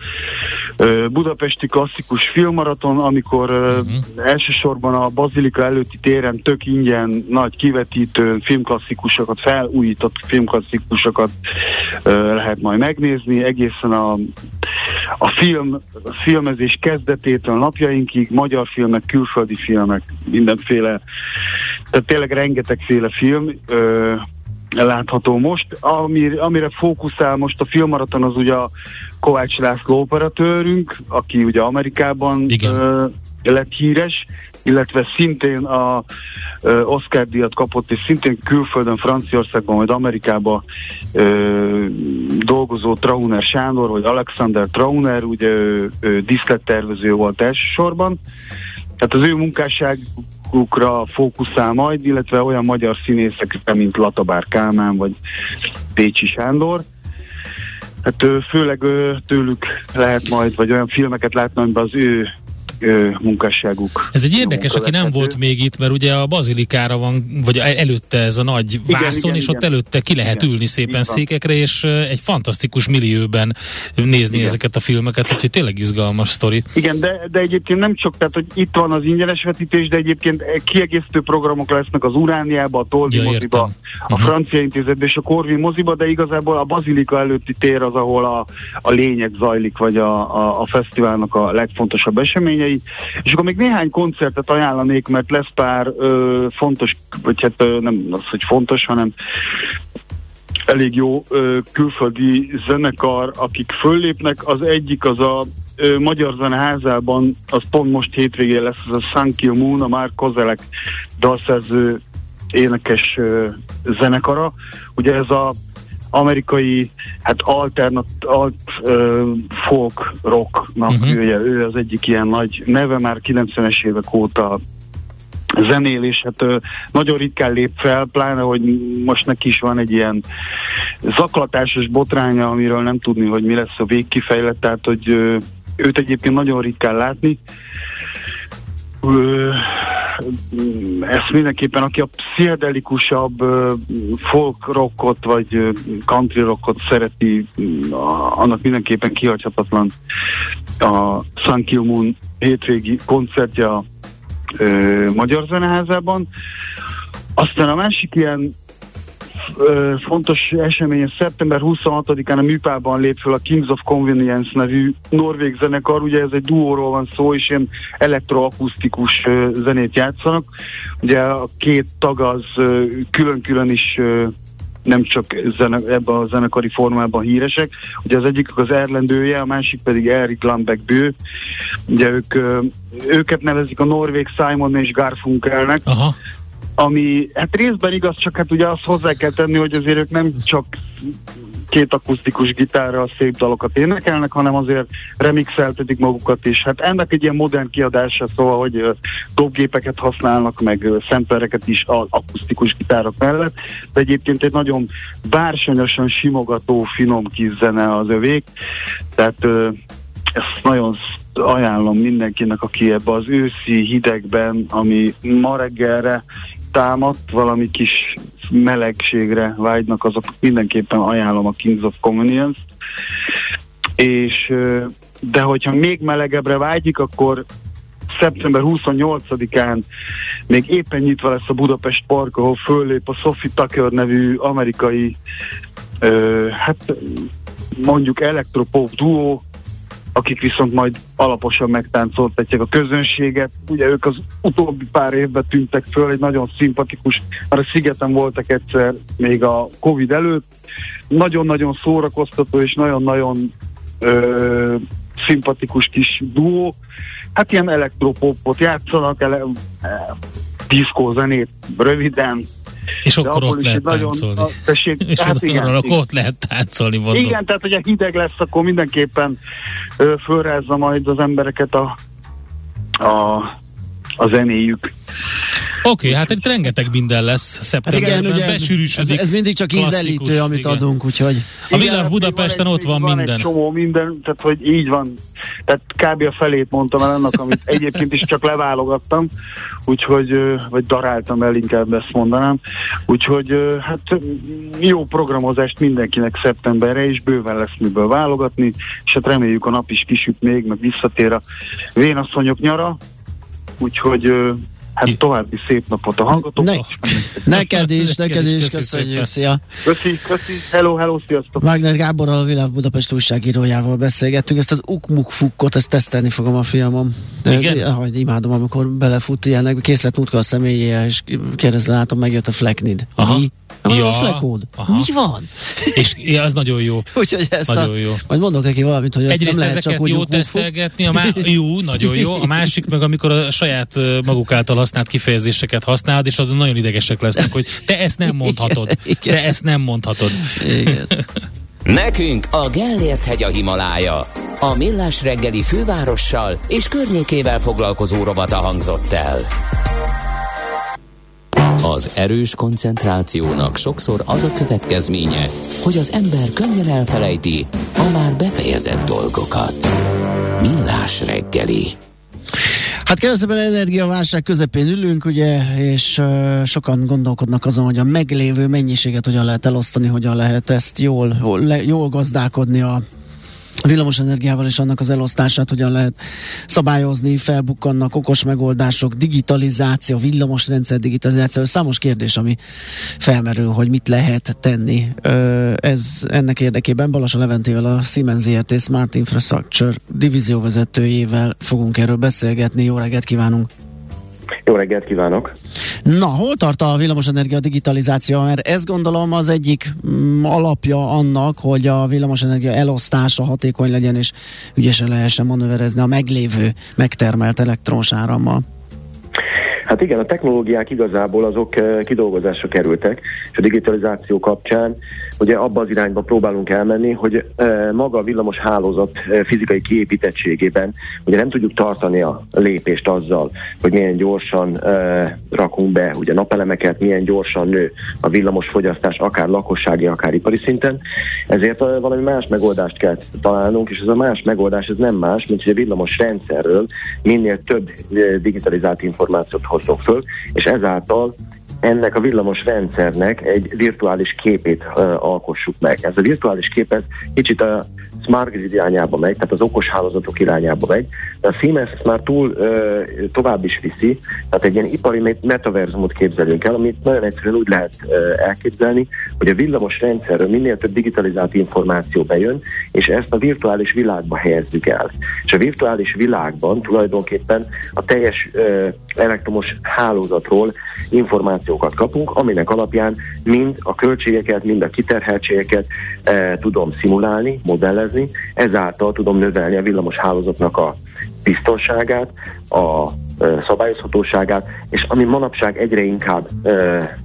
budapesti klasszikus filmmaraton, amikor uh-huh. elsősorban a Bazilika előtti téren tök ingyen nagy kivetítő filmklasszikusokat, felújított filmklasszikusokat lehet majd megnézni, egészen a, a film, a filmezés kezdetétől napjainkig, magyar filmek, külföldi filmek, mindenféle, tehát tényleg rengetegféle film, látható most. Ami, amire fókuszál most a filmmaraton az ugye a Kovács László operatőrünk, aki ugye Amerikában ö, lett híres, illetve szintén a ö, Oscar díjat kapott, és szintén külföldön, Franciaországban, vagy Amerikában ö, dolgozó Trauner Sándor, vagy Alexander Trauner, ugye ő, diszlettervező volt elsősorban. Tehát az ő munkásságukra fókuszál majd, illetve olyan magyar színészekre, mint Latabár Kálmán, vagy Pécsi Sándor. Hát főleg tőlük lehet majd, vagy olyan filmeket látni, amiben az ő munkásságuk. Ez egy érdekes, aki nem volt még itt, mert ugye a bazilikára van, vagy előtte ez a nagy Igen, vászon, igen, és ott igen. előtte ki lehet Igen, ülni szépen székekre, és egy fantasztikus millióben nézni Igen. ezeket a filmeket, úgyhogy tényleg izgalmas sztori. Igen, de, de egyébként nem csak, tehát hogy itt van az ingyenes vetítés, de egyébként kiegészítő programok lesznek az Urániába, a Toldi Ja, értem. moziba, a Mhm. Francia Intézetbe és a Corvin moziba, de igazából a Bazilika előtti tér az, ahol a, a lényeg zajlik, vagy a, a, a fesztiválnak a legfontosabb eseményei. És akkor még néhány koncertet ajánlanék, mert lesz pár ö, fontos, vagy hát ö, nem az, hogy fontos, hanem elég jó ö, külföldi zenekar, akik föllépnek. Az egyik az a ö, Magyar Zeneházában, az pont most hétvégén lesz, az a You Moon, a Mark Kozelek dalszerző énekes ö, zenekara. Ugye ez a amerikai, hát alternat, alt ö, folk rocknak, Mhm. uh-huh. ő, ő az egyik ilyen nagy neve, már 90-es évek óta zenél, és hát ö, nagyon ritkán lép fel, pláne, hogy most neki is van egy ilyen zaklatásos botránya, amiről nem tudni, hogy mi lesz a végkifejlet, tehát, hogy ö, őt egyébként nagyon ritkán látni. Ö, ezt mindenképpen, aki a pszichedelikusabb folk rockot, vagy country rockot szereti, annak mindenképpen kihagyhatatlan a Kill Moon hétvégi koncertje a Magyar Zeneházában. Aztán a másik ilyen fontos esemény, a szeptember 26-án a Műpában lép föl a Kings of Convenience nevű norvég zenekar, ugye ez egy duóról van szó, és ilyen elektroakusztikus zenét játszanak. Ugye a két tag az külön-külön is nem csak zene, ebben a zenekari formában híresek. Ugye az egyik az Erlendője, a másik pedig Erik Lambeck bő. Ugye ők, őket nevezik a norvég Simon és Garfunkelnek, Aha, ami hát részben igaz, csak hát ugye azt hozzá kell tenni, hogy azért ők nem csak két akusztikus gitárral szép dalokat énekelnek, hanem azért remixeltetik magukat is. Hát ennek egy ilyen modern kiadása, szóval, hogy dobgépeket használnak, meg ö, szemplereket is az akusztikus gitárok mellett, de egyébként egy nagyon bársonyosan simogató, finom kis zene az övék, tehát ezt nagyon ajánlom mindenkinek, aki ebbe az őszi hidegben, ami ma reggelre támadt, valami kis melegségre vágynak, azok mindenképpen ajánlom a Kings of Convenience. És de hogyha még melegebbre vágyik, akkor szeptember 28-án még éppen nyitva lesz a Budapest Park, ahol föllép a Sophie Tucker nevű amerikai ö, hát mondjuk elektropop duó, akik viszont majd alaposan megtáncoltatják a közönséget. Ugye ők az utóbbi pár évben tűntek föl, egy nagyon szimpatikus, már a szigeten voltak egyszer még a Covid előtt. Nagyon-nagyon szórakoztató és nagyon-nagyon ö, szimpatikus kis duó. Hát ilyen elektropopot játszanak, ele, e, diszkó zenét röviden, és de akkor ott lehet nagyon- táncolni. a- tessék, És hát igen, arra, akkor igen. ott lehet táncolni, mondom. Igen, tehát hogyha hideg lesz, akkor mindenképpen ö, fölrázza majd az embereket a, a, a zenéjük. Oké, okay, hát itt rengeteg minden lesz Hát szeptemberben, igen, ugye ez, besűrűsödik. ez, ez mindig csak klasszikus, ízelítő, amit igen. adunk, úgyhogy A hát Budapesten még ott van még minden. Egy csomó minden, tehát hogy így van. Tehát kb. a felét mondtam el annak, amit egyébként is csak leválogattam, úgyhogy, vagy daráltam el, inkább ezt mondanám. Úgyhogy hát ö, jó programozást mindenkinek szeptemberre, és bőven lesz miből válogatni, és hát reméljük a nap is kisüt még, meg visszatér a vénasszonyok nyara, úgyhogy hát további szép napot a hallgatóknak. ne, neked is, Neked is, köszönjük, szia! Köszi, köszi, hello, hello, sziasztok! Wagner Gáborral, a Világ Budapest újságírójával beszélgettünk, ezt az ukmukfukkot, ezt tesztelni fogom a fiamom. Igen? Ez, hogy imádom, amikor belefut ilyenek, készlet mutka a személyéhez, és kérdezze, látom, megjött a Flecknid. Aha. Mi? Ja, a Fleckód. aha. Mi van? És ja, az nagyon jó. Úgyhogy ezt Nagyon a, jó. majd mondok neki valamit, hogy Egyrészt nem lehet ezeket csak úgy jó tesztelgetni, a má- jó, nagyon jó. A másik meg, amikor a saját maguk által használt kifejezéseket használod, és azon nagyon idegesek lesznek, hogy te ezt nem mondhatod. Igen, igen. Te ezt nem mondhatod. Igen. Nekünk a Gellért hegy a Himalája. A Millás reggeli fővárossal és környékével foglalkozó rovata hangzott el. Az erős koncentrációnak sokszor az a következménye, hogy az ember könnyen elfelejti a már befejezett dolgokat. Millás reggeli. Hát kevesebben energiaválság közepén ülünk, ugye, és uh, sokan gondolkodnak azon, hogy a meglévő mennyiséget hogyan lehet elosztani, hogyan lehet ezt jól, jól, gazdálkodni a villamos energiával és annak az elosztását hogyan lehet szabályozni, felbukkannak okos megoldások, digitalizáció, villamosrendszer digitalizáció, számos kérdés, ami felmerül, hogy mit lehet tenni. Ez ennek érdekében Balasa Leventével a Siemens ZRT Smart Infrastructure divízióvezetőjével fogunk erről beszélgetni. Jó reggelt kívánunk! Jó reggelt kívánok! Na, hol tart a villamosenergia digitalizáció? Mert ez gondolom az egyik mm, alapja annak, hogy a villamosenergia elosztása hatékony legyen, és ügyesen lehessen manőverezni a meglévő megtermelt árammal. Hát igen, a technológiák igazából azok eh, kidolgozásra kerültek, és a digitalizáció kapcsán ugye abba az irányba próbálunk elmenni, hogy e, maga a villamos hálózat e, fizikai kiépítettségében ugye nem tudjuk tartani a lépést azzal, hogy milyen gyorsan rakunk be ugye napelemeket, milyen gyorsan nő a villamos fogyasztás akár lakossági, akár ipari szinten. Ezért valami más megoldást kell találnunk, és ez a más megoldás ez nem más, mint hogy a villamos rendszerről minél több digitalizált információt hozzunk föl, és ezáltal ennek a villamos rendszernek egy virtuális képét uh, alkossuk meg. Ez a virtuális kép ez kicsit a smart grid irányába megy, tehát az okos hálózatok irányába megy, de a Siemens ezt már túl uh, tovább is viszi, tehát egy ilyen ipari metaverzumot képzelünk el, amit nagyon egyszerűen úgy lehet uh, elképzelni, hogy a villamos rendszerről minél több digitalizált információ bejön, és ezt a virtuális világba helyezzük el. És a virtuális világban tulajdonképpen a teljes uh, elektromos hálózatról információkat kapunk, aminek alapján mind a költségeket, mind a kiterheltségeket e, tudom szimulálni, modellezni, ezáltal tudom növelni a villamos hálózatnak a biztonságát, a e, szabályozhatóságát, és ami manapság egyre inkább e,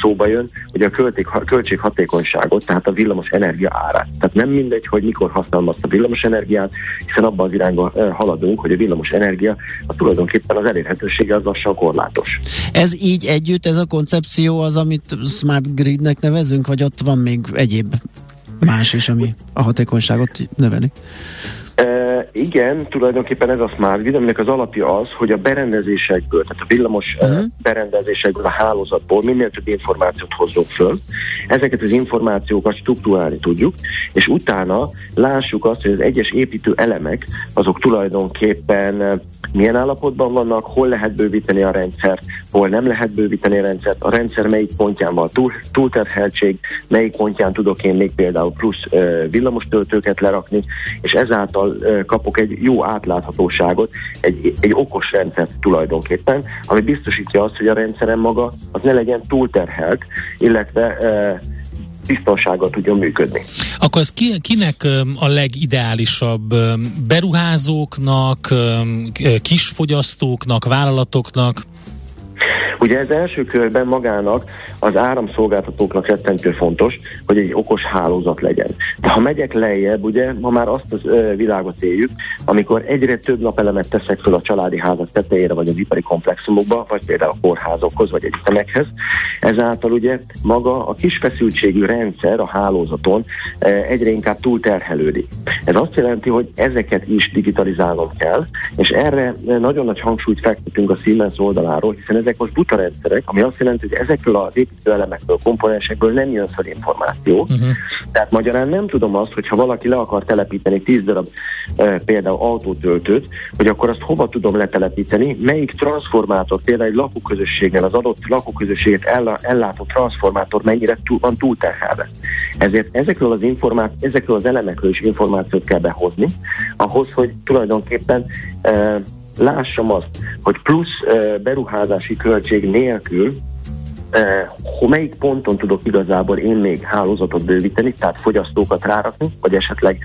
szóba jön, hogy a költség, költséghatékonyságot, tehát a villamos energia árát. Tehát nem mindegy, hogy mikor használom azt a villamos energiát, hiszen abban az irányba haladunk, hogy a villamos energia a tulajdonképpen az elérhetősége az lassan korlátos. Ez így együtt, ez a koncepció az, amit Smart Gridnek nevezünk, vagy ott van még egyéb más is, ami a hatékonyságot növeli? E, igen, tulajdonképpen ez a smart grid, aminek az alapja az, hogy a berendezésekből, tehát a villamos uh-huh. berendezésekből, a hálózatból minél több információt hozzunk föl. Ezeket az információkat struktúrálni tudjuk, és utána lássuk azt, hogy az egyes építő elemek, azok tulajdonképpen milyen állapotban vannak, hol lehet bővíteni a rendszert, hol nem lehet bővíteni a rendszert, a rendszer melyik pontján van túl, túlterheltség, melyik pontján tudok én még például plusz uh, villamos töltőket lerakni, és ezáltal kapok egy jó átláthatóságot, egy, egy okos rendszert tulajdonképpen, ami biztosítja azt, hogy a rendszerem maga az ne legyen túlterhelt, illetve biztonsággal tudjon működni. Akkor ez ki, kinek a legideálisabb? Beruházóknak, kisfogyasztóknak, vállalatoknak? Ugye ez első körben magának az áramszolgáltatóknak rettentő fontos, hogy egy okos hálózat legyen. De ha megyek lejjebb, ugye ma már azt az ö, világot éljük, amikor egyre több napelemet teszek föl a családi házak tetejére, vagy az ipari komplexumokba, vagy például a kórházokhoz, vagy egyetemekhez. Ezáltal ugye maga a kis feszültségű rendszer a hálózaton egyre inkább túlterhelődik. Ez azt jelenti, hogy ezeket is digitalizálnom kell, és erre nagyon nagy hangsúlyt fektetünk a Siemens oldaláról, hiszen ezek most buta rendszerek, ami azt jelenti, hogy ezekről az építőelemekből, komponensekből nem jön fel információ. Uh-huh. Tehát magyarán nem tudom azt, hogyha valaki le akar telepíteni 10 darab e, például autótöltőt, hogy akkor azt hova tudom letelepíteni, melyik transformátor, például egy lakóközösségnél az adott lakóközösséget ellátó transformátor mennyire túl, van túlterhelve. Ezért ezekről az, informá- ezekről az elemekről is információt kell behozni, ahhoz, hogy tulajdonképpen e, lássam azt, hogy plusz beruházási költség nélkül hogy melyik ponton tudok igazából én még hálózatot bővíteni, tehát fogyasztókat rárakni, vagy esetleg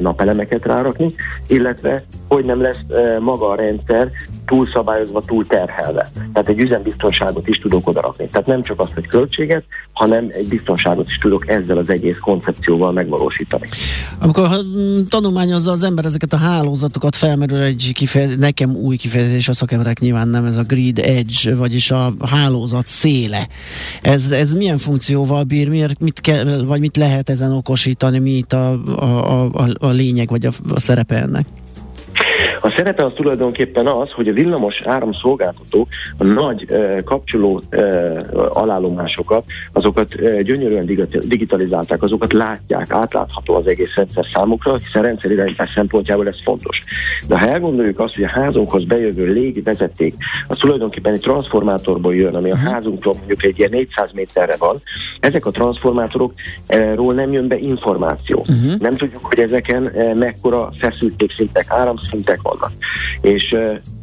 napelemeket rárakni, illetve hogy nem lesz maga a rendszer túlszabályozva, túl terhelve. Tehát egy üzembiztonságot is tudok odarakni. Tehát nem csak azt, hogy költséget, hanem egy biztonságot is tudok ezzel az egész koncepcióval megvalósítani. Amikor tanulmányozza az ember ezeket a hálózatokat, felmerül egy kifejezés, nekem új kifejezés, a szakemberek nyilván nem, ez a grid edge, vagyis a hálózat széle. Ez, ez milyen funkcióval bír, miért, mit kell, vagy mit lehet ezen okosítani, mi itt a, a, a, a lényeg, vagy a, a szerepe ennek? A szerepe az tulajdonképpen az, hogy a villamos áramszolgáltatók a nagy kapcsoló alállomásokat, azokat gyönyörűen digitalizálták, azokat látják, átlátható az egész rendszer számukra, hiszen rendszerirányítás szempontjából ez fontos. De ha elgondoljuk azt, hogy a házunkhoz bejövő légi vezeték, az tulajdonképpen egy transformátorból jön, ami a mhm. házunktól mondjuk egy ilyen 400 méterre van, ezek a transformátorokról nem jön be információ. Uh-huh. Nem tudjuk, hogy ezeken mekkora feszültségszintek, áramszintek vannak. És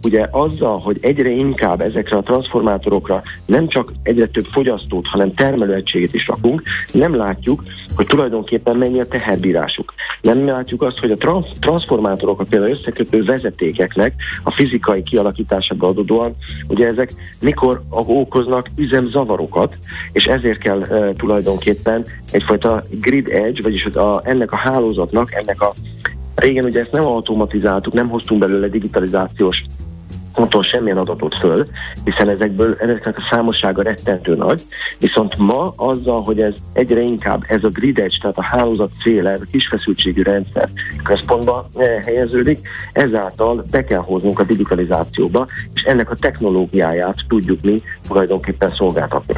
ugye azzal, hogy egyre inkább ezekre a transformátorokra nem csak egyre több fogyasztót, hanem termelőegységet is rakunk, nem látjuk, hogy tulajdonképpen mennyi a teherbírásuk. Nem látjuk azt, hogy a trans- transformátorokat például összekötő vezetékeknek a fizikai kialakításából adódóan, ugye ezek mikor okoznak üzemzavarokat, és ezért kell e, tulajdonképpen egyfajta grid edge, vagyis a, ennek a hálózatnak, ennek a Régen ugye ezt nem automatizáltuk, nem hoztunk belőle digitalizációs ponton semmilyen adatot föl, hiszen ezekből ezeknek a számossága rettentő nagy, viszont ma azzal, hogy ez egyre inkább ez a grid edge, tehát a hálózat ez a kisfeszültségű rendszer központba eh, helyeződik, ezáltal be kell hoznunk a digitalizációba, és ennek a technológiáját tudjuk mi tulajdonképpen szolgáltatni.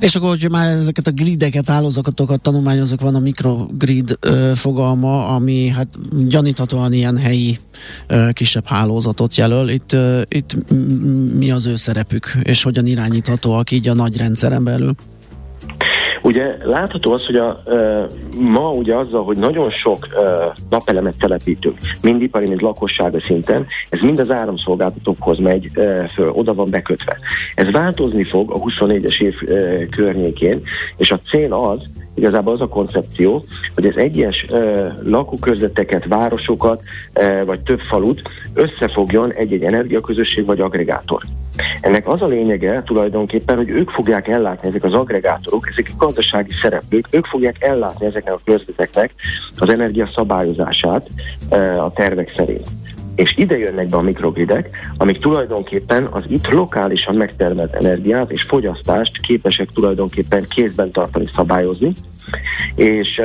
És akkor, hogy már ezeket a grideket, hálózatokat tanulmányozok, van a mikrogrid ö, fogalma, ami hát gyaníthatóan ilyen helyi ö, kisebb hálózatot jelöl. Itt, ö, itt mi az ő szerepük, és hogyan irányíthatóak így a nagy rendszeren belül? Ugye látható az, hogy a, ma ugye azzal, hogy nagyon sok napelemet telepítünk, mind ipari, mind lakossága szinten, ez mind az áramszolgáltatókhoz megy föl, oda van bekötve. Ez változni fog a 24-es év környékén, és a cél az, igazából az a koncepció, hogy az egyes uh, lakókörzeteket, városokat, uh, vagy több falut összefogjon egy-egy energiaközösség vagy agregátor. Ennek az a lényege tulajdonképpen, hogy ők fogják ellátni ezek az agregátorok, ezek a gazdasági szereplők, ők fogják ellátni ezeknek a körzeteknek az energia szabályozását uh, a tervek szerint. És ide jönnek be a mikrogridek, amik tulajdonképpen az itt lokálisan megtermelt energiát és fogyasztást képesek tulajdonképpen kézben tartani, szabályozni, és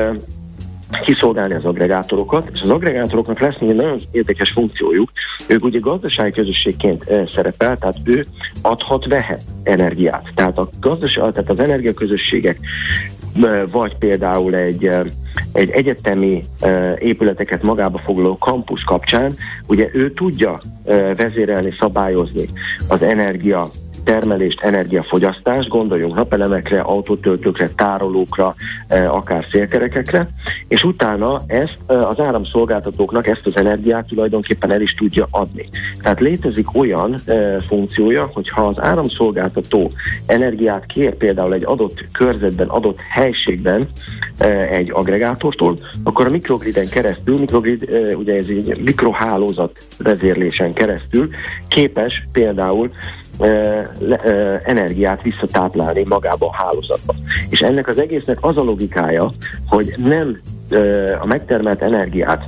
kiszolgálni az agregátorokat, és az agregátoroknak lesz egy nagyon érdekes funkciójuk. Ők ugye gazdasági közösségként szerepel, tehát ő adhat, vehet energiát. Tehát, a gazdaság, tehát az energiaközösségek vagy például egy, egy egyetemi épületeket magába foglaló kampus kapcsán, ugye ő tudja vezérelni, szabályozni az energia termelést, energiafogyasztást, gondoljunk napelemekre, autótöltőkre, tárolókra, e, akár szélkerekekre, és utána ezt e, az áramszolgáltatóknak ezt az energiát tulajdonképpen el is tudja adni. Tehát létezik olyan e, funkciója, hogyha az áramszolgáltató energiát kér például egy adott körzetben, adott helységben egy agregátortól, akkor a mikrogriden keresztül, mikrogrid ugye ez egy mikrohálózat vezérlésen keresztül képes például energiát visszatáplálni magába a hálózatba. És ennek az egésznek az a logikája, hogy nem a megtermelt energiát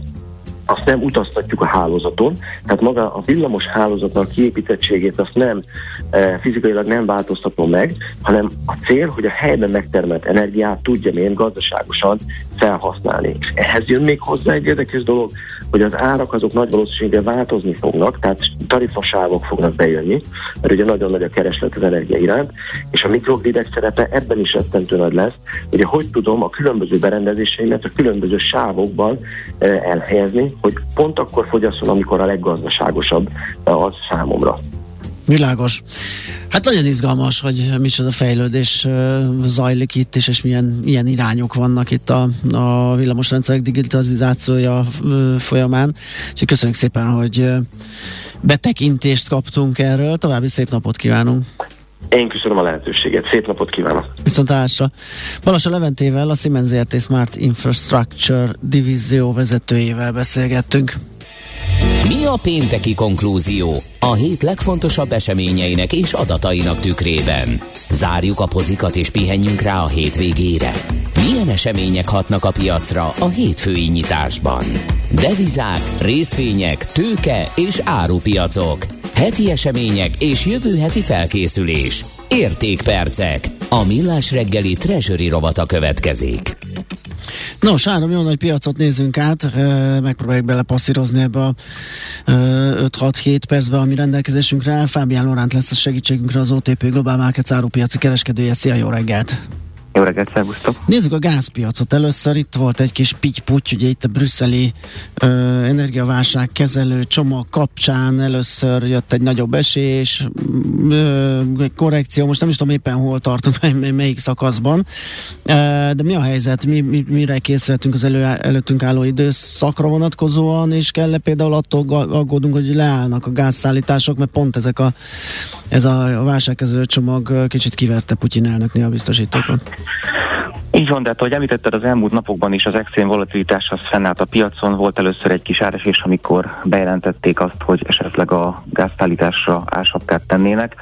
azt nem utaztatjuk a hálózaton, tehát maga a villamos hálózatnak kiépítettségét azt nem e, fizikailag nem változtatom meg, hanem a cél, hogy a helyben megtermelt energiát tudja én gazdaságosan felhasználni. És ehhez jön még hozzá egy érdekes dolog, hogy az árak azok nagy valószínűséggel változni fognak, tehát tarifasávok fognak bejönni, mert ugye nagyon nagy a kereslet az energia iránt, és a mikrogridek szerepe ebben is rettentő nagy lesz, ugye hogy tudom a különböző berendezéseimet a különböző sávokban e, elhelyezni, hogy pont akkor fogyasszon, amikor a leggazdaságosabb az számomra. Világos. Hát nagyon izgalmas, hogy micsoda fejlődés zajlik itt is, és milyen, milyen irányok vannak itt a, a villamosrendszerek digitalizációja folyamán. Úgyhogy köszönjük szépen, hogy betekintést kaptunk erről. További szép napot kívánunk! Én köszönöm a lehetőséget. Szép napot kívánok! Viszontlátásra! Balassa Leventével, a Siemens ZRT Smart Infrastructure divízió vezetőjével beszélgettünk. Mi a pénteki konklúzió? A hét legfontosabb eseményeinek és adatainak tükrében. Zárjuk a pozikat és pihenjünk rá a hétvégére. Milyen események hatnak a piacra a hétfői nyitásban? Devizák, részvények, tőke és árupiacok. Heti események és jövő heti felkészülés. Értékpercek. A millás reggeli treasury rovata következik. Nos, három jó nagy piacot nézünk át, megpróbáljuk belepasszírozni ebbe a 5-6-7 percbe, ami rendelkezésünkre áll. Fábián Loránt lesz a segítségünkre az OTP Global Markets árupiaci kereskedője. Szia, jó reggelt! Jó reggelt, szervusztok! Nézzük a gázpiacot. Először itt volt egy kis pitty ugye itt a brüsszeli ö, energiaválság kezelő csomag kapcsán először jött egy nagyobb esés, ö, korrekció, most nem is tudom éppen hol tartunk, mely, melyik szakaszban, ö, de mi a helyzet, mi, mi, mire készülhetünk az elő, előttünk álló időszakra vonatkozóan, és kell -e például attól aggódunk, hogy leállnak a gázszállítások, mert pont ezek a, ez a válságkezelő csomag kicsit kiverte Putyin elnöknél a biztosítókat. Így van, de hát, ahogy említetted, az elmúlt napokban is az extrém volatilitás az fennállt a piacon. Volt először egy kis áresés, amikor bejelentették azt, hogy esetleg a gáztállításra ásapkát tennének.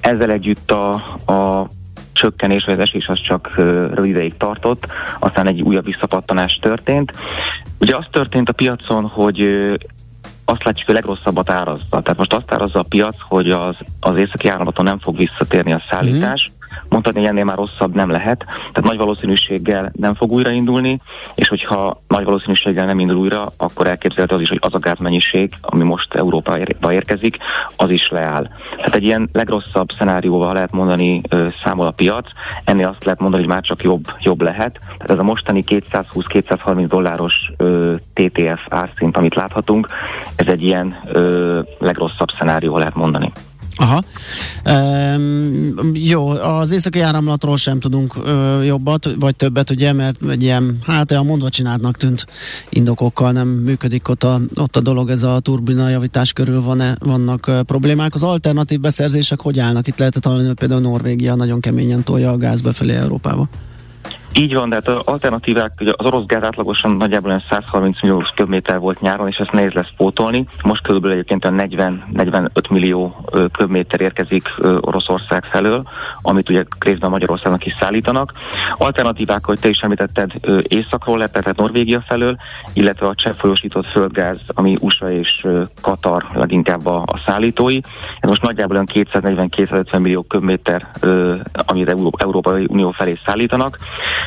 Ezzel együtt a, a csökkenés, vagy az esés az csak rövid ideig tartott, aztán egy újabb visszapattanás történt. Ugye az történt a piacon, hogy azt látjuk, hogy a legrosszabbat árazza. Tehát most azt árazza a piac, hogy az, az északi áramlaton nem fog visszatérni a szállítás, mm mondhatni, hogy ennél már rosszabb nem lehet. Tehát nagy valószínűséggel nem fog újraindulni, és hogyha nagy valószínűséggel nem indul újra, akkor elképzelhető az is, hogy az a gázmennyiség, ami most Európába érkezik, az is leáll. Tehát egy ilyen legrosszabb szenárióval lehet mondani számol a piac, ennél azt lehet mondani, hogy már csak jobb, jobb lehet. Tehát ez a mostani 220-230 dolláros ö, TTF árszint, amit láthatunk, ez egy ilyen ö, legrosszabb szenárió lehet mondani. Aha. Um, jó, az északi áramlatról sem tudunk ö, jobbat, vagy többet, ugye, mert egy ilyen, hát olyan mondva csináltnak tűnt indokokkal nem működik ott a, ott a dolog, ez a turbina javítás körül van-e, vannak ö, problémák. Az alternatív beszerzések hogy állnak? Itt lehetett hallani, hogy például Norvégia nagyon keményen tolja a gáz befelé Európába. Így van, de hát az alternatívák, ugye az orosz gáz átlagosan nagyjából 130 millió köbméter volt nyáron, és ezt nehéz lesz pótolni. Most körülbelül egyébként a 40-45 millió köbméter érkezik Oroszország felől, amit ugye részben Magyarországnak is szállítanak. Alternatívák, hogy te is említetted, északról lett, tehát Norvégia felől, illetve a csepp folyosított földgáz, ami USA és Katar leginkább a, a szállítói. Ez most nagyjából 240-250 millió köbméter, amit Európai Unió felé szállítanak.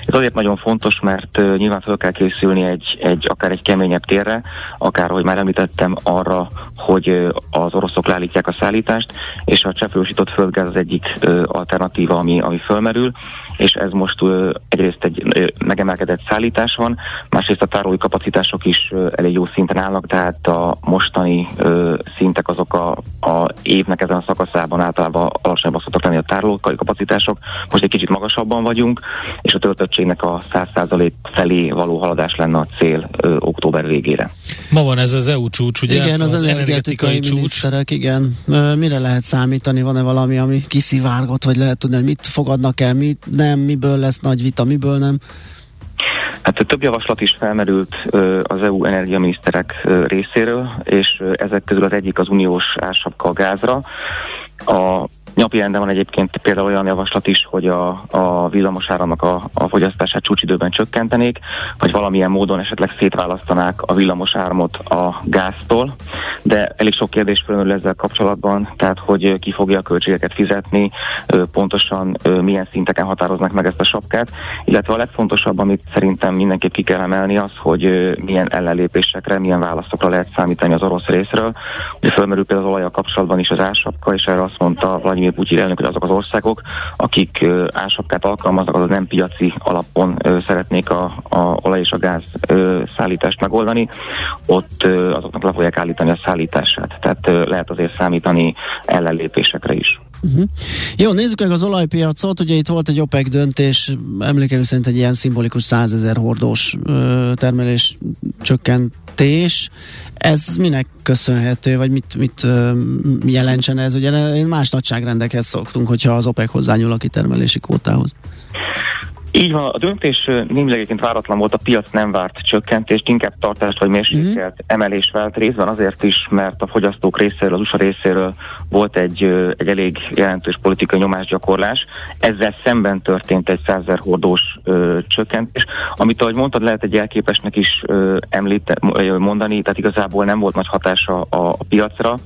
Ez azért nagyon fontos, mert nyilván fel kell készülni egy, egy akár egy keményebb térre, akár, hogy már említettem, arra, hogy az oroszok leállítják a szállítást, és a cseppfolyósított földgáz az egyik alternatíva, ami, ami fölmerül, és ez most egyrészt egy megemelkedett szállítás van, másrészt a tárolói kapacitások is elég jó szinten állnak, tehát a mostani szintek azok a, a évnek ezen a szakaszában általában alacsonyabbak szoktak lenni a tárolói kapacitások, most egy kicsit magasabban vagyunk, és a töltött töltöttségnek a 100% felé való haladás lenne a cél október végére. Ma van ez az EU csúcs, ugye? Igen, az, az energetikai, energetikai csúcs. igen. Mire lehet számítani? Van-e valami, ami kiszivárgott, vagy lehet tudni, hogy mit fogadnak el, mit nem, miből lesz nagy vita, miből nem? Hát több javaslat is felmerült az EU energiaminiszterek részéről, és ezek közül az egyik az uniós ársapka a gázra. A Napirenden van egyébként például olyan javaslat is, hogy a, a villamosáramnak a, a fogyasztását csúcsidőben csökkentenék, vagy valamilyen módon esetleg szétválasztanák a villamosáramot a gáztól, de elég sok kérdés felmerül ezzel kapcsolatban, tehát hogy ki fogja a költségeket fizetni, pontosan milyen szinteken határoznak meg ezt a sapkát, illetve a legfontosabb, amit szerintem mindenképp ki kell emelni az, hogy milyen ellenlépésekre, milyen válaszokra lehet számítani az orosz részről. Ugye felmerül például az olajjal kapcsolatban is az ársapka, és erre azt mondta Vladimir Vladimir Putyin elnök, hogy azok az országok, akik ásapkát alkalmaznak, az nem piaci alapon szeretnék a, a olaj és a gáz szállítást megoldani, ott azoknak le fogják állítani a szállítását. Tehát lehet azért számítani ellenlépésekre is. Uh-huh. Jó, nézzük meg az olajpiacot. Ugye itt volt egy OPEC döntés, emlékeim szerint egy ilyen szimbolikus 100 ezer hordós ö, termelés csökkentés. Ez minek köszönhető, vagy mit, mit ö, jelentsen ez? Ugye más nagyságrendekhez szoktunk, hogyha az OPEC hozzányúl a kitermelési kvótához. Így van, a döntés némileg egyébként váratlan volt, a piac nem várt csökkentést, inkább tartást vagy mérsékelt mm-hmm. emelés vált részben azért is, mert a fogyasztók részéről, az USA részéről volt egy, egy elég jelentős politikai nyomásgyakorlás. Ezzel szemben történt egy százer hordós ö, csökkentés, amit ahogy mondtad, lehet egy elképesnek is ö, említe, mondani, tehát igazából nem volt nagy hatása a, a piacra.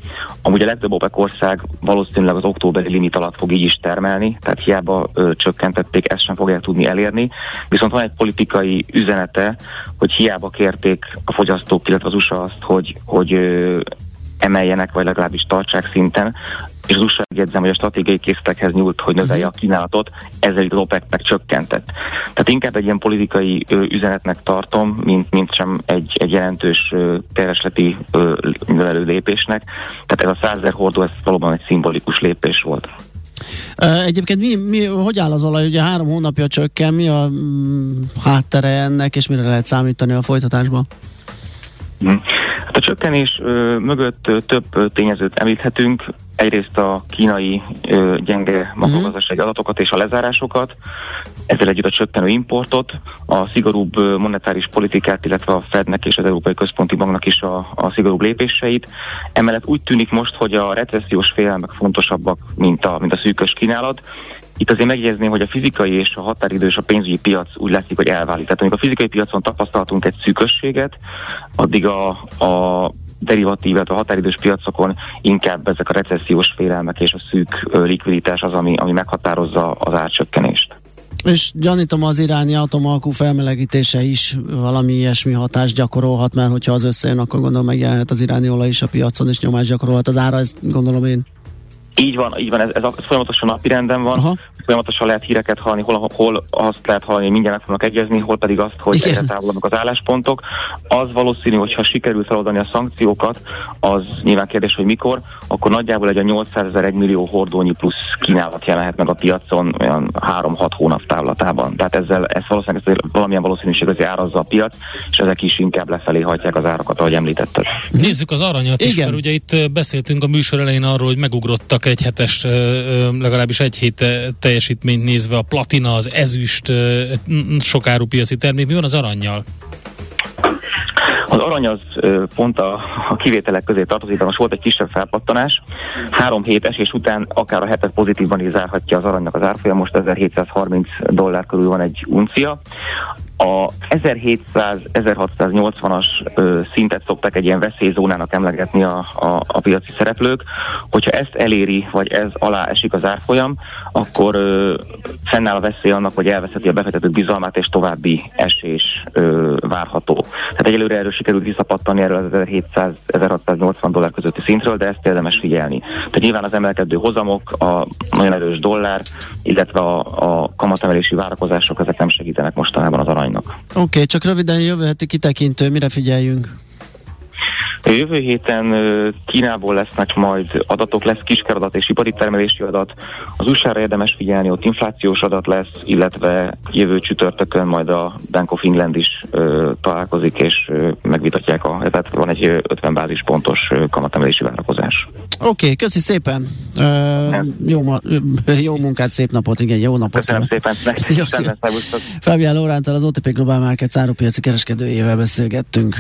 Amúgy a legtöbb OPEC ország valószínűleg az októberi limit alatt fog így is termelni, tehát hiába ö, csökkentették, ezt sem fogják tudni elérni, viszont van egy politikai üzenete, hogy hiába kérték a fogyasztók, illetve az USA azt, hogy, hogy emeljenek, vagy legalábbis tartsák szinten, és az USA jegyzem, hogy a stratégiai készletekhez nyúlt, hogy növelje a mhm. kínálatot, ezzel az OPEC meg csökkentett. Tehát inkább egy ilyen politikai ö, üzenetnek tartom, mint, mint sem egy, egy jelentős ö, keresleti növelő lépésnek. Tehát ez a százer hordó, ez valóban egy szimbolikus lépés volt. Egyébként mi, mi, hogy áll az olaj? Ugye három hónapja csökken, mi a mm, háttere ennek, és mire lehet számítani a folytatásban? Mhm. Hát a csökkenés ö, mögött ö, több tényezőt említhetünk. Egyrészt a kínai ö, gyenge makrogazdasági uh-huh. adatokat és a lezárásokat, ezzel együtt a csökkenő importot, a szigorúbb monetáris politikát, illetve a Fednek és az Európai Központi Banknak is a, a szigorúbb lépéseit. Emellett úgy tűnik most, hogy a recessziós félelmek fontosabbak, mint a, mint a szűkös kínálat, itt azért megjegyezném, hogy a fizikai és a határidő és a pénzügyi piac úgy látszik, hogy elválik. Tehát amikor a fizikai piacon tapasztaltunk egy szűkösséget, addig a, a derivatív, a határidős piacokon inkább ezek a recessziós félelmek és a szűk likviditás az, ami, ami meghatározza az árcsökkenést. És gyanítom az iráni atomalkú felmelegítése is valami ilyesmi hatást gyakorolhat, mert hogyha az összejön, akkor gondolom megjelenhet az iráni olaj is a piacon, és nyomást gyakorolhat az ára, ezt gondolom én. Így van, így van, ez, ez, ez folyamatosan napirenden van, Aha. folyamatosan lehet híreket hallani, hol, hol azt lehet hallani, hogy mindjárt meg fognak egyezni, hol pedig azt, hogy Igen. egyre távolodnak az álláspontok. Az valószínű, hogy ha sikerül feloldani a szankciókat, az nyilván kérdés, hogy mikor, akkor nagyjából egy a 800 ezer, millió hordónyi plusz kínálat jelenhet meg a piacon olyan 3-6 hónap távlatában. Tehát ezzel ez valószínűleg ez valamilyen valószínűség azért árazza a piac, és ezek is inkább lefelé hajtják az árakat, ahogy említetted. Nézzük az aranyat Igen. is, mert ugye itt beszéltünk a műsor elején arról, hogy megugrottak csak egy hetes, legalábbis egy hét teljesítményt nézve a platina, az ezüst sokáru piaci termék. Mi van az aranyjal? Az arany az pont a, a kivételek közé tartozik, de most volt egy kisebb felpattanás. Három hét esés után akár a hetet pozitívban is zárhatja az aranynak az árfolyam, most 1730 dollár körül van egy uncia. A 1700-1680-as szintet szokták egy ilyen veszélyzónának emlegetni a, a, a piaci szereplők. Hogyha ezt eléri, vagy ez alá esik az árfolyam, akkor ö, fennáll a veszély annak, hogy elveszeti a befektetők bizalmát, és további esés ö, várható. Tehát egyelőre erről sikerült visszapattani erről az 1700-1680 dollár közötti szintről, de ezt érdemes figyelni. Tehát nyilván az emelkedő hozamok, a nagyon erős dollár, illetve a, a kamatemelési várakozások, ezek nem segítenek mostanában az arany aránynak. Oké, okay, csak röviden jövő heti kitekintő, mire figyeljünk? Jövő héten Kínából lesznek majd adatok, lesz kiskeradat és ipari termelési adat. Az USA-ra érdemes figyelni, ott inflációs adat lesz, illetve jövő csütörtökön majd a Bank of England is ö, találkozik, és ö, megvitatják, a, tehát van egy 50 bázispontos kamatemelési várakozás. Oké, okay, köszi szépen. Uh, jó, ma, jó munkát, szép napot, igen, jó napot. Köszönöm szépen. Szia, szia. Fabián Lóránttal az OTP Global Market árupiaci kereskedőjével beszélgettünk.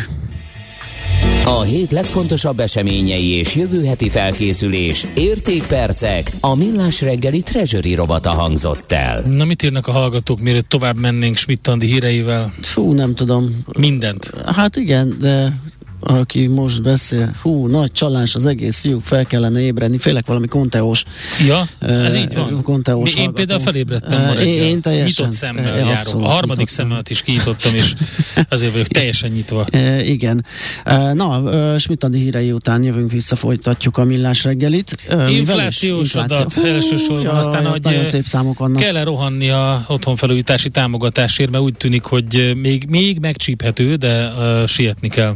A hét legfontosabb eseményei és jövő heti felkészülés, értékpercek, a millás reggeli treasury robata hangzott el. Na mit írnak a hallgatók, mielőtt tovább mennénk Schmidt-Andi híreivel? Fú, nem tudom. Mindent. Hát igen, de aki most beszél, hú, nagy csalás az egész, fiúk, fel kellene ébredni, félek valami konteós. Ja, ez uh, így van. Konteós Mi, én például felébredtem ma reggel. Én, én teljesen. Nyitott szemmel uh, járok. A harmadik szemmet is kinyitottam, és azért vagyok teljesen nyitva. Uh, igen. Uh, na, Smitani hírei után jövünk vissza, folytatjuk a millás reggelit. Uh, Inflációs adat elsősorban, ja, aztán, hogy szép számok vannak. kell rohanni a otthonfelújítási támogatásért, mert úgy tűnik, hogy még, még megcsíphető, de uh, sietni kell.